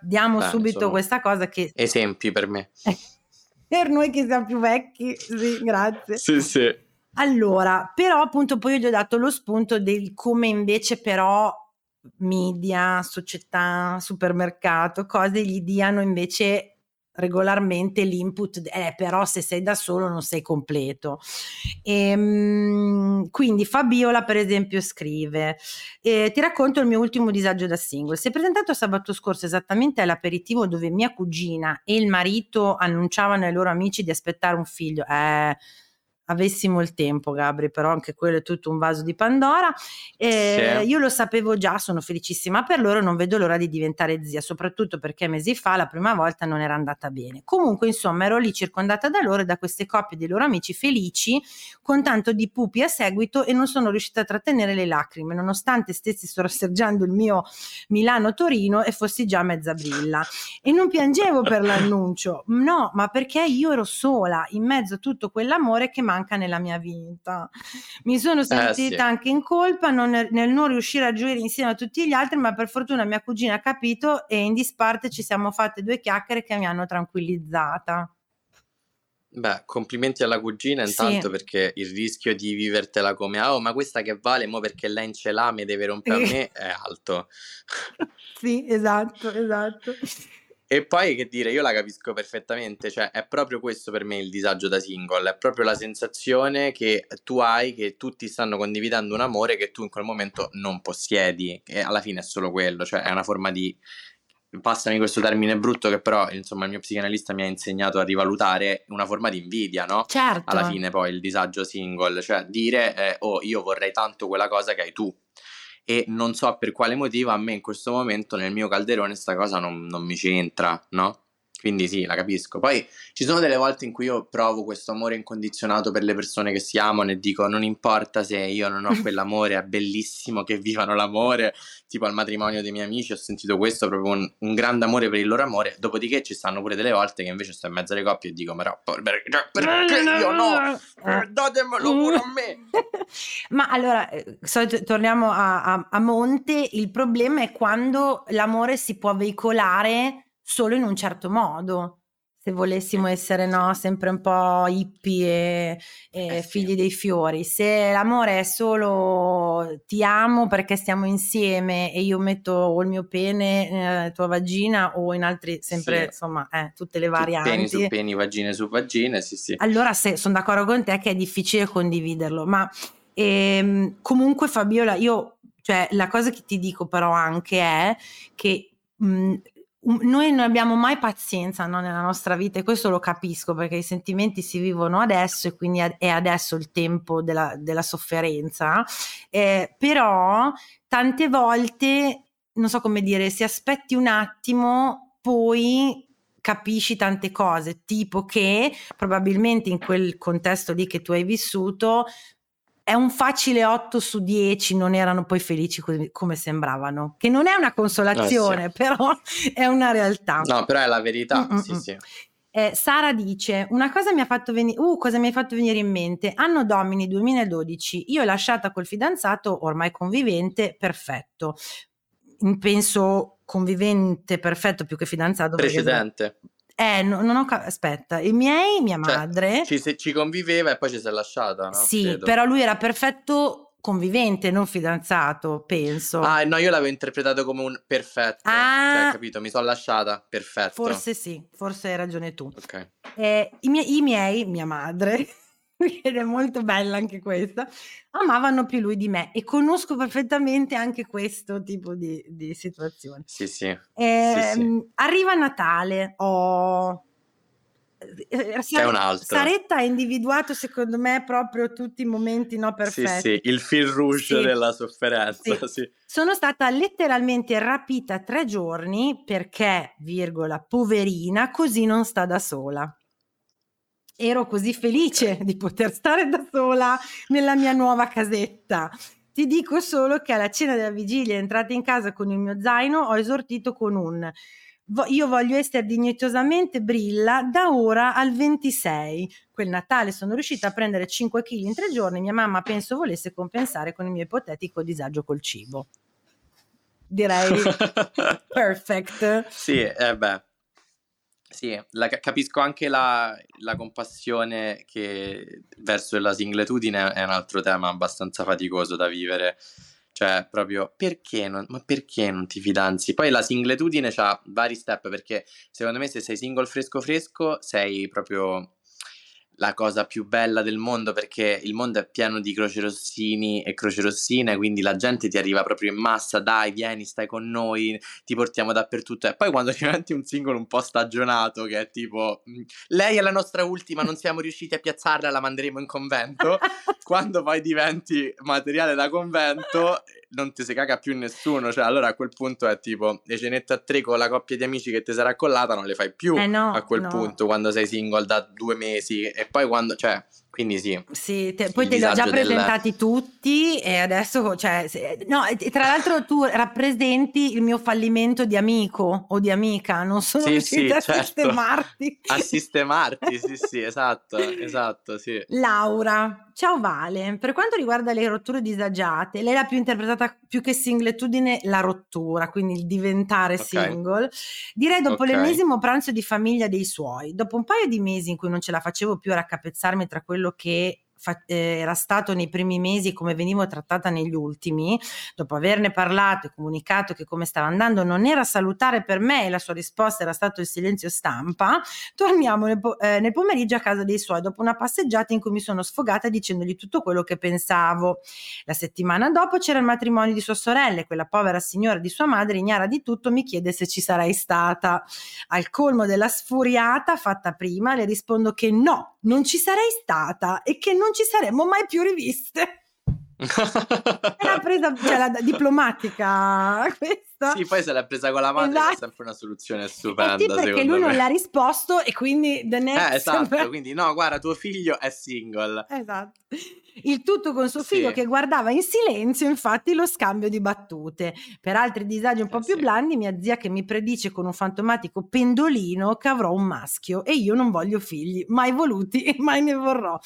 diamo Beh, subito questa cosa che... Esempi per me. per noi che siamo più vecchi, sì, grazie. sì, sì. Allora, però appunto poi gli ho dato lo spunto del come invece però media, società, supermercato, cose gli diano invece regolarmente l'input, eh, però se sei da solo non sei completo. E, ehm, quindi Fabiola per esempio scrive, eh, ti racconto il mio ultimo disagio da single, si è presentato sabato scorso esattamente all'aperitivo dove mia cugina e il marito annunciavano ai loro amici di aspettare un figlio, eh, avessimo il tempo, Gabri, però anche quello è tutto un vaso di Pandora. Eh, sì. Io lo sapevo già, sono felicissima per loro, non vedo l'ora di diventare zia, soprattutto perché mesi fa la prima volta non era andata bene. Comunque, insomma, ero lì circondata da loro e da queste coppie di loro amici felici, con tanto di pupi a seguito e non sono riuscita a trattenere le lacrime, nonostante stessi sorseggiando il mio Milano-Torino e fossi già mezza brilla. E non piangevo per l'annuncio, no, ma perché io ero sola, in mezzo a tutto quell'amore che mi manca nella mia vita. Mi sono sentita eh, sì. anche in colpa non, nel non riuscire a gioire insieme a tutti gli altri, ma per fortuna mia cugina ha capito e in disparte ci siamo fatte due chiacchiere che mi hanno tranquillizzata. Beh, complimenti alla cugina intanto sì. perché il rischio di vivertela come oh, ma questa che vale mo perché lei ce l'ha, mi deve rompere a me è alto. sì, esatto, esatto. E poi che dire, io la capisco perfettamente, cioè è proprio questo per me il disagio da single, è proprio la sensazione che tu hai che tutti stanno condividendo un amore che tu in quel momento non possiedi, e alla fine è solo quello, cioè è una forma di passami questo termine brutto che però insomma il mio psicanalista mi ha insegnato a rivalutare una forma di invidia, no? Certo. Alla fine poi il disagio single, cioè dire eh, oh io vorrei tanto quella cosa che hai tu e non so per quale motivo a me in questo momento nel mio calderone sta cosa non, non mi c'entra, no? Quindi sì, la capisco. Poi ci sono delle volte in cui io provo questo amore incondizionato per le persone che si amano e dico non importa se io non ho quell'amore, è bellissimo che vivano l'amore, tipo al matrimonio dei miei amici ho sentito questo, proprio un, un grande amore per il loro amore, dopodiché ci stanno pure delle volte che invece sto in mezzo alle coppie e dico ma no, perché, perché io no? Datemelo pure a me! ma allora, eh, torniamo a, a, a monte, il problema è quando l'amore si può veicolare solo in un certo modo. Se volessimo essere no, sempre un po' hippie e, e eh figli dei fiori, se l'amore è solo ti amo perché stiamo insieme e io metto il mio pene nella tua vagina o in altri, sempre sì. insomma, eh, tutte le varianti. Peni su peni, vagine su vagine, sì, sì. Allora, se, sono d'accordo con te che è difficile condividerlo, ma ehm, comunque Fabiola, io, cioè, la cosa che ti dico però anche è che mh, noi non abbiamo mai pazienza no, nella nostra vita e questo lo capisco perché i sentimenti si vivono adesso e quindi è adesso il tempo della, della sofferenza, eh, però tante volte, non so come dire, se aspetti un attimo, poi capisci tante cose, tipo che probabilmente in quel contesto lì che tu hai vissuto è un facile 8 su 10, non erano poi felici come, come sembravano, che non è una consolazione, eh, sì. però è una realtà. No, però è la verità, Mm-mm. sì, sì. Eh, Sara dice: Una cosa mi ha fatto venire. Uh, cosa mi hai fatto venire in mente? Anno Domini 2012. Io ho lasciata col fidanzato ormai convivente, perfetto. Penso convivente, perfetto più che fidanzato. Precedente. Eh, no, non ho capito. Aspetta, i miei, mia cioè, madre. Ci, se, ci, conviveva e poi ci si è lasciata, no? Sì, Credo. però lui era perfetto convivente, non fidanzato, penso. Ah, no, io l'avevo interpretato come un perfetto. Cioè, ah, cioè, capito? Mi sono lasciata, perfetto. Forse sì, forse hai ragione tu. Ok. Eh, i, miei, I miei, mia madre. ed è molto bella anche questa, amavano più lui di me e conosco perfettamente anche questo tipo di, di situazione. Sì, sì. Eh, sì, sì. Ehm, arriva Natale, oh, Sar- è un altro. Saretta ha individuato secondo me proprio tutti i momenti no perfetti. Sì, sì, il fil rouge sì. della sofferenza. Sì. Sì. Sono stata letteralmente rapita tre giorni perché, virgola, poverina, così non sta da sola ero così felice di poter stare da sola nella mia nuova casetta. Ti dico solo che alla cena della vigilia, entrata in casa con il mio zaino, ho esortito con un io voglio essere dignitosamente brilla da ora al 26. Quel Natale sono riuscita a prendere 5 kg in tre giorni. Mia mamma penso volesse compensare con il mio ipotetico disagio col cibo. Direi perfect. Sì, eh beh, sì, la, capisco anche la, la, compassione che verso la singletudine è un altro tema abbastanza faticoso da vivere. Cioè, proprio perché non, ma perché non ti fidanzi? Poi la singletudine ha vari step perché secondo me se sei single fresco fresco sei proprio la cosa più bella del mondo perché il mondo è pieno di crocerossini e crocerossine, quindi la gente ti arriva proprio in massa, dai, vieni, stai con noi, ti portiamo dappertutto. E poi quando diventi un singolo un po' stagionato, che è tipo, mm, lei è la nostra ultima, non siamo riusciti a piazzarla, la manderemo in convento, quando poi diventi materiale da convento non ti si caga più nessuno, cioè allora a quel punto è tipo le cenette a tre con la coppia di amici che ti sarà collata non le fai più eh no, a quel no. punto quando sei single da due mesi e poi quando, cioè quindi sì. Sì, te, poi te li ho già presentati del... tutti e adesso, cioè, se, no, tra l'altro tu rappresenti il mio fallimento di amico o di amica, non sono sì, riuscita sì, a certo. sistemarti. A sistemarti, sì, sì, esatto, esatto, sì. Laura, ciao Vale, per quanto riguarda le rotture disagiate, lei l'ha più interpretata più che singletudine la rottura, quindi il diventare okay. single. Direi dopo okay. l'ennesimo pranzo di famiglia dei suoi, dopo un paio di mesi in cui non ce la facevo più a raccapezzarmi tra quello che fa- eh, era stato nei primi mesi come venivo trattata negli ultimi, dopo averne parlato e comunicato che come stava andando non era salutare per me e la sua risposta era stato il silenzio stampa, torniamo nel, po- eh, nel pomeriggio a casa dei suoi dopo una passeggiata in cui mi sono sfogata dicendogli tutto quello che pensavo. La settimana dopo c'era il matrimonio di sua sorella e quella povera signora di sua madre, ignara di tutto, mi chiede se ci sarei stata. Al colmo della sfuriata fatta prima, le rispondo che no, non ci sarei stata e che non ci saremmo mai più riviste. L'ha presa, cioè la diplomatica questa. Sì, poi se l'ha presa con la madre esatto. è sempre una soluzione stupenda. Eh sì, perché lui me. non l'ha risposto e quindi the next... Eh, esatto, sempre... quindi no, guarda, tuo figlio è single. Esatto. Il tutto con suo figlio sì. che guardava in silenzio, infatti, lo scambio di battute. Per altri disagi un po' eh, più sì. blandi, mia zia che mi predice con un fantomatico pendolino che avrò un maschio e io non voglio figli, mai voluti e mai ne vorrò.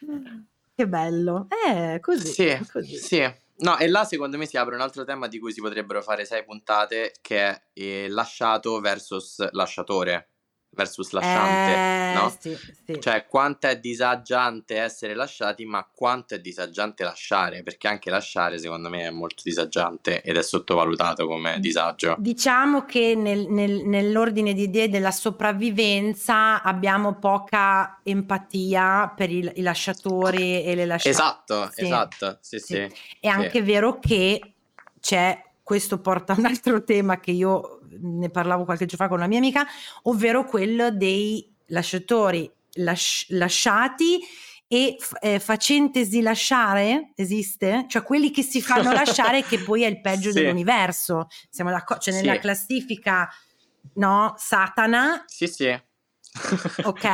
Che bello. Eh, così. Sì, così. sì. No, e là secondo me si apre un altro tema di cui si potrebbero fare sei puntate, che è eh, lasciato versus lasciatore versus lasciante, eh, no? Sì, sì. Cioè, quanto è disagiante essere lasciati, ma quanto è disagiante lasciare, perché anche lasciare secondo me è molto disagiante ed è sottovalutato come disagio. Diciamo che nel, nel, nell'ordine di idee della sopravvivenza abbiamo poca empatia per i, i lasciatori e le lasciate. Esatto, sì. esatto, sì, sì. È anche vero che c'è, questo porta a un altro tema che io ne parlavo qualche giorno fa con una mia amica, ovvero quello dei lasciatori lasci- lasciati e eh, facentesi lasciare esiste? Cioè quelli che si fanno lasciare che poi è il peggio sì. dell'universo. Siamo d'accordo? Cioè nella sì. classifica, no? Satana. Sì, sì. ok.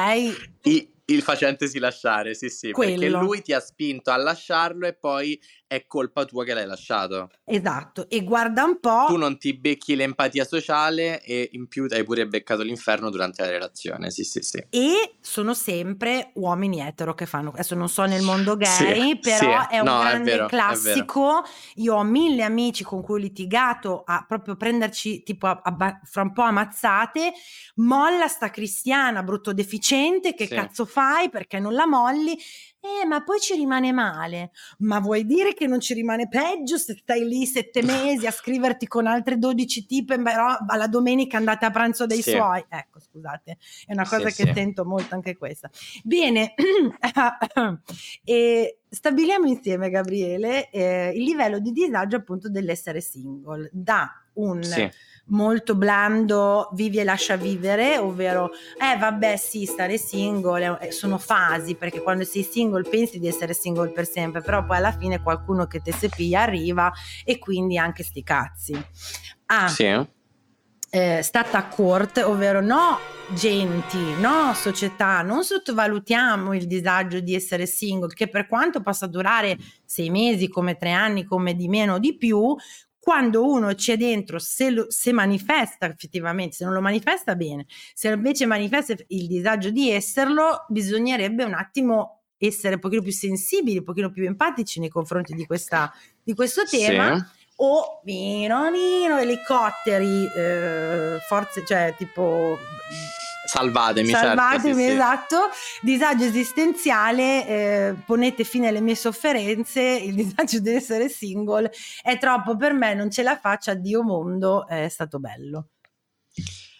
I, il facentesi lasciare, sì, sì, Quello. perché lui ti ha spinto a lasciarlo e poi è colpa tua che l'hai lasciato. Esatto, e guarda un po'. Tu non ti becchi l'empatia sociale e in più hai pure beccato l'inferno durante la relazione, sì, sì, sì. E sono sempre uomini etero che fanno, adesso non so nel mondo gay, sì, però sì. è un no, grande è vero, classico. Io ho mille amici con cui ho litigato a proprio prenderci tipo a, a, fra un po' ammazzate, molla sta cristiana brutto deficiente, che sì. cazzo fai perché non la molli? Eh, ma poi ci rimane male. Ma vuoi dire che non ci rimane peggio se stai lì sette mesi a scriverti con altre 12 tipe, però alla domenica andate a pranzo dei sì. suoi? Ecco, scusate, è una cosa sì, che sì. sento molto anche questa. Bene, e stabiliamo insieme, Gabriele, eh, il livello di disagio appunto dell'essere single da un... Sì molto blando vivi e lascia vivere, ovvero eh vabbè sì, stare single eh, sono fasi, perché quando sei single pensi di essere single per sempre, però poi alla fine qualcuno che te sepiglia arriva e quindi anche sti cazzi. Ah, sì. Eh, stata a court, ovvero no genti, no società, non sottovalutiamo il disagio di essere single, che per quanto possa durare sei mesi, come tre anni, come di meno o di più, quando uno c'è dentro, se, lo, se, manifesta effettivamente, se non lo manifesta bene, se invece manifesta il disagio di esserlo, bisognerebbe un attimo essere un pochino più sensibili, un pochino più empatici nei confronti di, questa, di questo tema. Sì. O vino, vino, elicotteri, eh, forze, cioè tipo Salvatemi, Salvatemi, certo, sì, esatto. Sì. Disagio esistenziale, eh, ponete fine alle mie sofferenze, il disagio di essere single è troppo per me, non ce la faccio, addio mondo, è stato bello.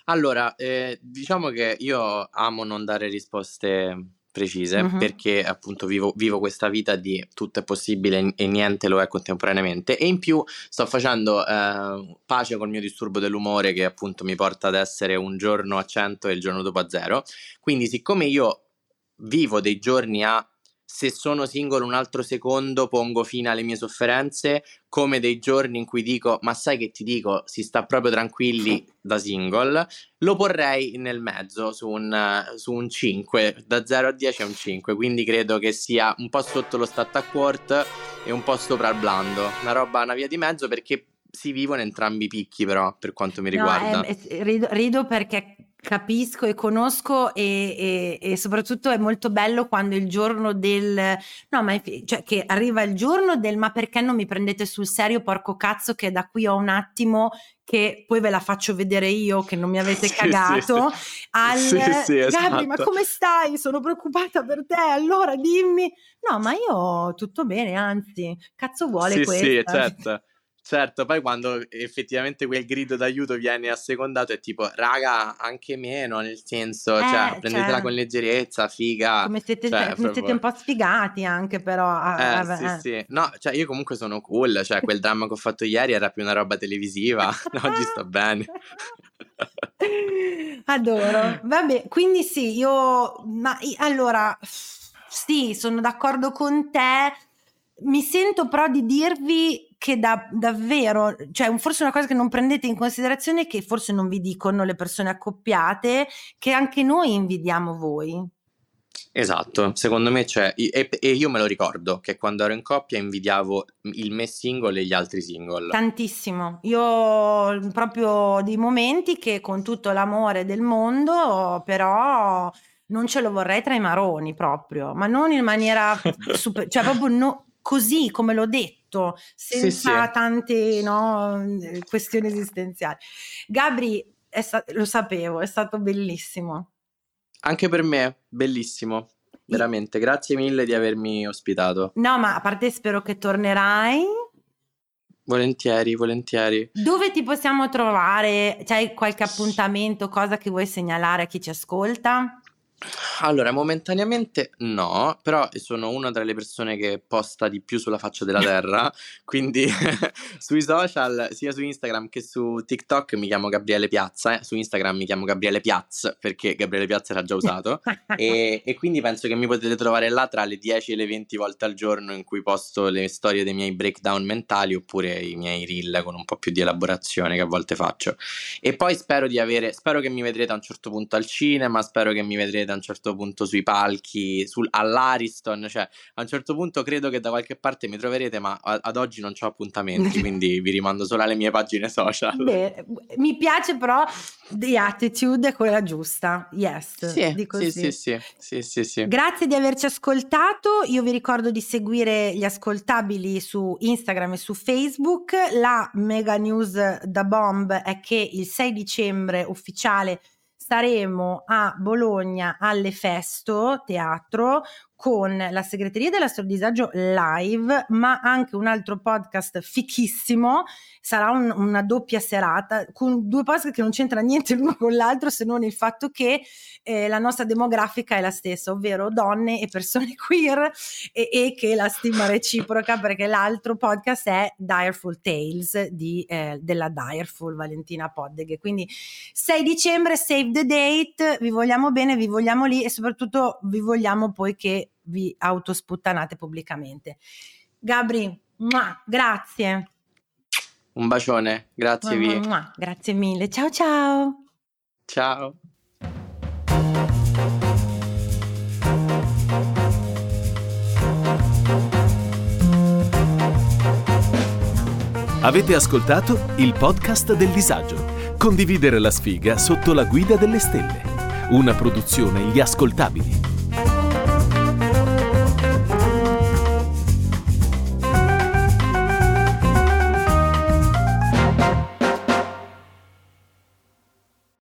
Allora, eh, diciamo che io amo non dare risposte precise uh-huh. perché appunto vivo, vivo, questa vita di tutto è possibile e niente lo è contemporaneamente e in più sto facendo eh, pace col mio disturbo dell'umore che appunto mi porta ad essere un giorno a 100 e il giorno dopo a 0 quindi siccome io vivo dei giorni a se sono singolo un altro secondo pongo fine alle mie sofferenze, come dei giorni in cui dico ma sai che ti dico, si sta proprio tranquilli da single, lo porrei nel mezzo su un, su un 5, da 0 a 10 è un 5, quindi credo che sia un po' sotto lo stat a quart e un po' sopra il blando, una roba, una via di mezzo perché si vivono entrambi i picchi però per quanto mi riguarda. No, è, rido, rido perché Capisco e conosco e, e, e, soprattutto è molto bello quando il giorno del... No, ma cioè che arriva il giorno del ma perché non mi prendete sul serio, porco cazzo, che da qui ho un attimo che poi ve la faccio vedere io che non mi avete cagato, sì, sì. al sì, sì, esatto. Gabri ma come stai? Sono preoccupata per te, allora dimmi. No, ma io tutto bene, anzi, cazzo vuole sì, questa. Sì, certo. Certo, poi quando effettivamente quel grido d'aiuto viene assecondato è tipo, raga, anche meno, nel senso, eh, cioè, prendetela cioè, con leggerezza, figa. Come siete, cioè, come siete un po' sfigati anche però. Ah, eh, sì, eh. sì. No, cioè io comunque sono cool, cioè quel dramma che ho fatto ieri era più una roba televisiva, oggi sto bene. Adoro. Vabbè, quindi sì, io... Ma allora, sì, sono d'accordo con te mi sento però di dirvi che da, davvero, cioè forse una cosa che non prendete in considerazione è che forse non vi dicono le persone accoppiate che anche noi invidiamo voi. Esatto, secondo me c'è, e, e, io me lo ricordo che quando ero in coppia invidiavo il me single e gli altri single. Tantissimo, io proprio dei momenti che con tutto l'amore del mondo, però non ce lo vorrei tra i maroni proprio, ma non in maniera super, cioè proprio no, così come l'ho detto, senza sì, sì. tante no, questioni esistenziali. Gabri, sta- lo sapevo, è stato bellissimo. Anche per me, bellissimo. Veramente, grazie mille di avermi ospitato. No, ma a parte spero che tornerai. Volentieri, volentieri. Dove ti possiamo trovare? C'hai qualche appuntamento, cosa che vuoi segnalare a chi ci ascolta? Allora, momentaneamente no, però sono una tra le persone che posta di più sulla faccia della terra, quindi sui social, sia su Instagram che su TikTok mi chiamo Gabriele Piazza, eh. su Instagram mi chiamo Gabriele Piaz perché Gabriele Piazza era già usato e, e, quindi penso che mi potete trovare là tra le 10 e le 20 volte al giorno in cui posto le storie dei miei breakdown mentali oppure i miei reel con un po' più di elaborazione che a volte faccio. E poi spero di avere, spero che mi vedrete a un certo punto al cinema, spero che mi vedrete a un certo punto sui palchi, sul, all'Ariston, cioè a un certo punto credo che da qualche parte mi troverete, ma a, ad oggi non ho appuntamenti, quindi vi rimando solo alle mie pagine social. Beh, mi piace però The Attitude è quella giusta, yes. Sì, sì, sì, sì, sì, sì, sì. Grazie di averci ascoltato, io vi ricordo di seguire gli ascoltabili su Instagram e su Facebook, la mega news da bomb è che il 6 dicembre ufficiale staremo a Bologna alle Festo Teatro con la segreteria della Storia Disagio live, ma anche un altro podcast fichissimo. Sarà un, una doppia serata con due podcast che non c'entra niente l'uno con l'altro, se non il fatto che eh, la nostra demografica è la stessa, ovvero donne e persone queer, e, e che la stima reciproca, perché l'altro podcast è Direful Tales di, eh, della Direful Valentina Poddeghe. Quindi 6 dicembre, save the date, vi vogliamo bene, vi vogliamo lì e soprattutto vi vogliamo poi che vi autosputtanate pubblicamente. Gabri, muah, grazie. Un bacione, grazie muah, muah, grazie mille. Ciao ciao. Ciao. Avete ascoltato il podcast del disagio. Condividere la sfiga sotto la guida delle stelle. Una produzione Gli Ascoltabili.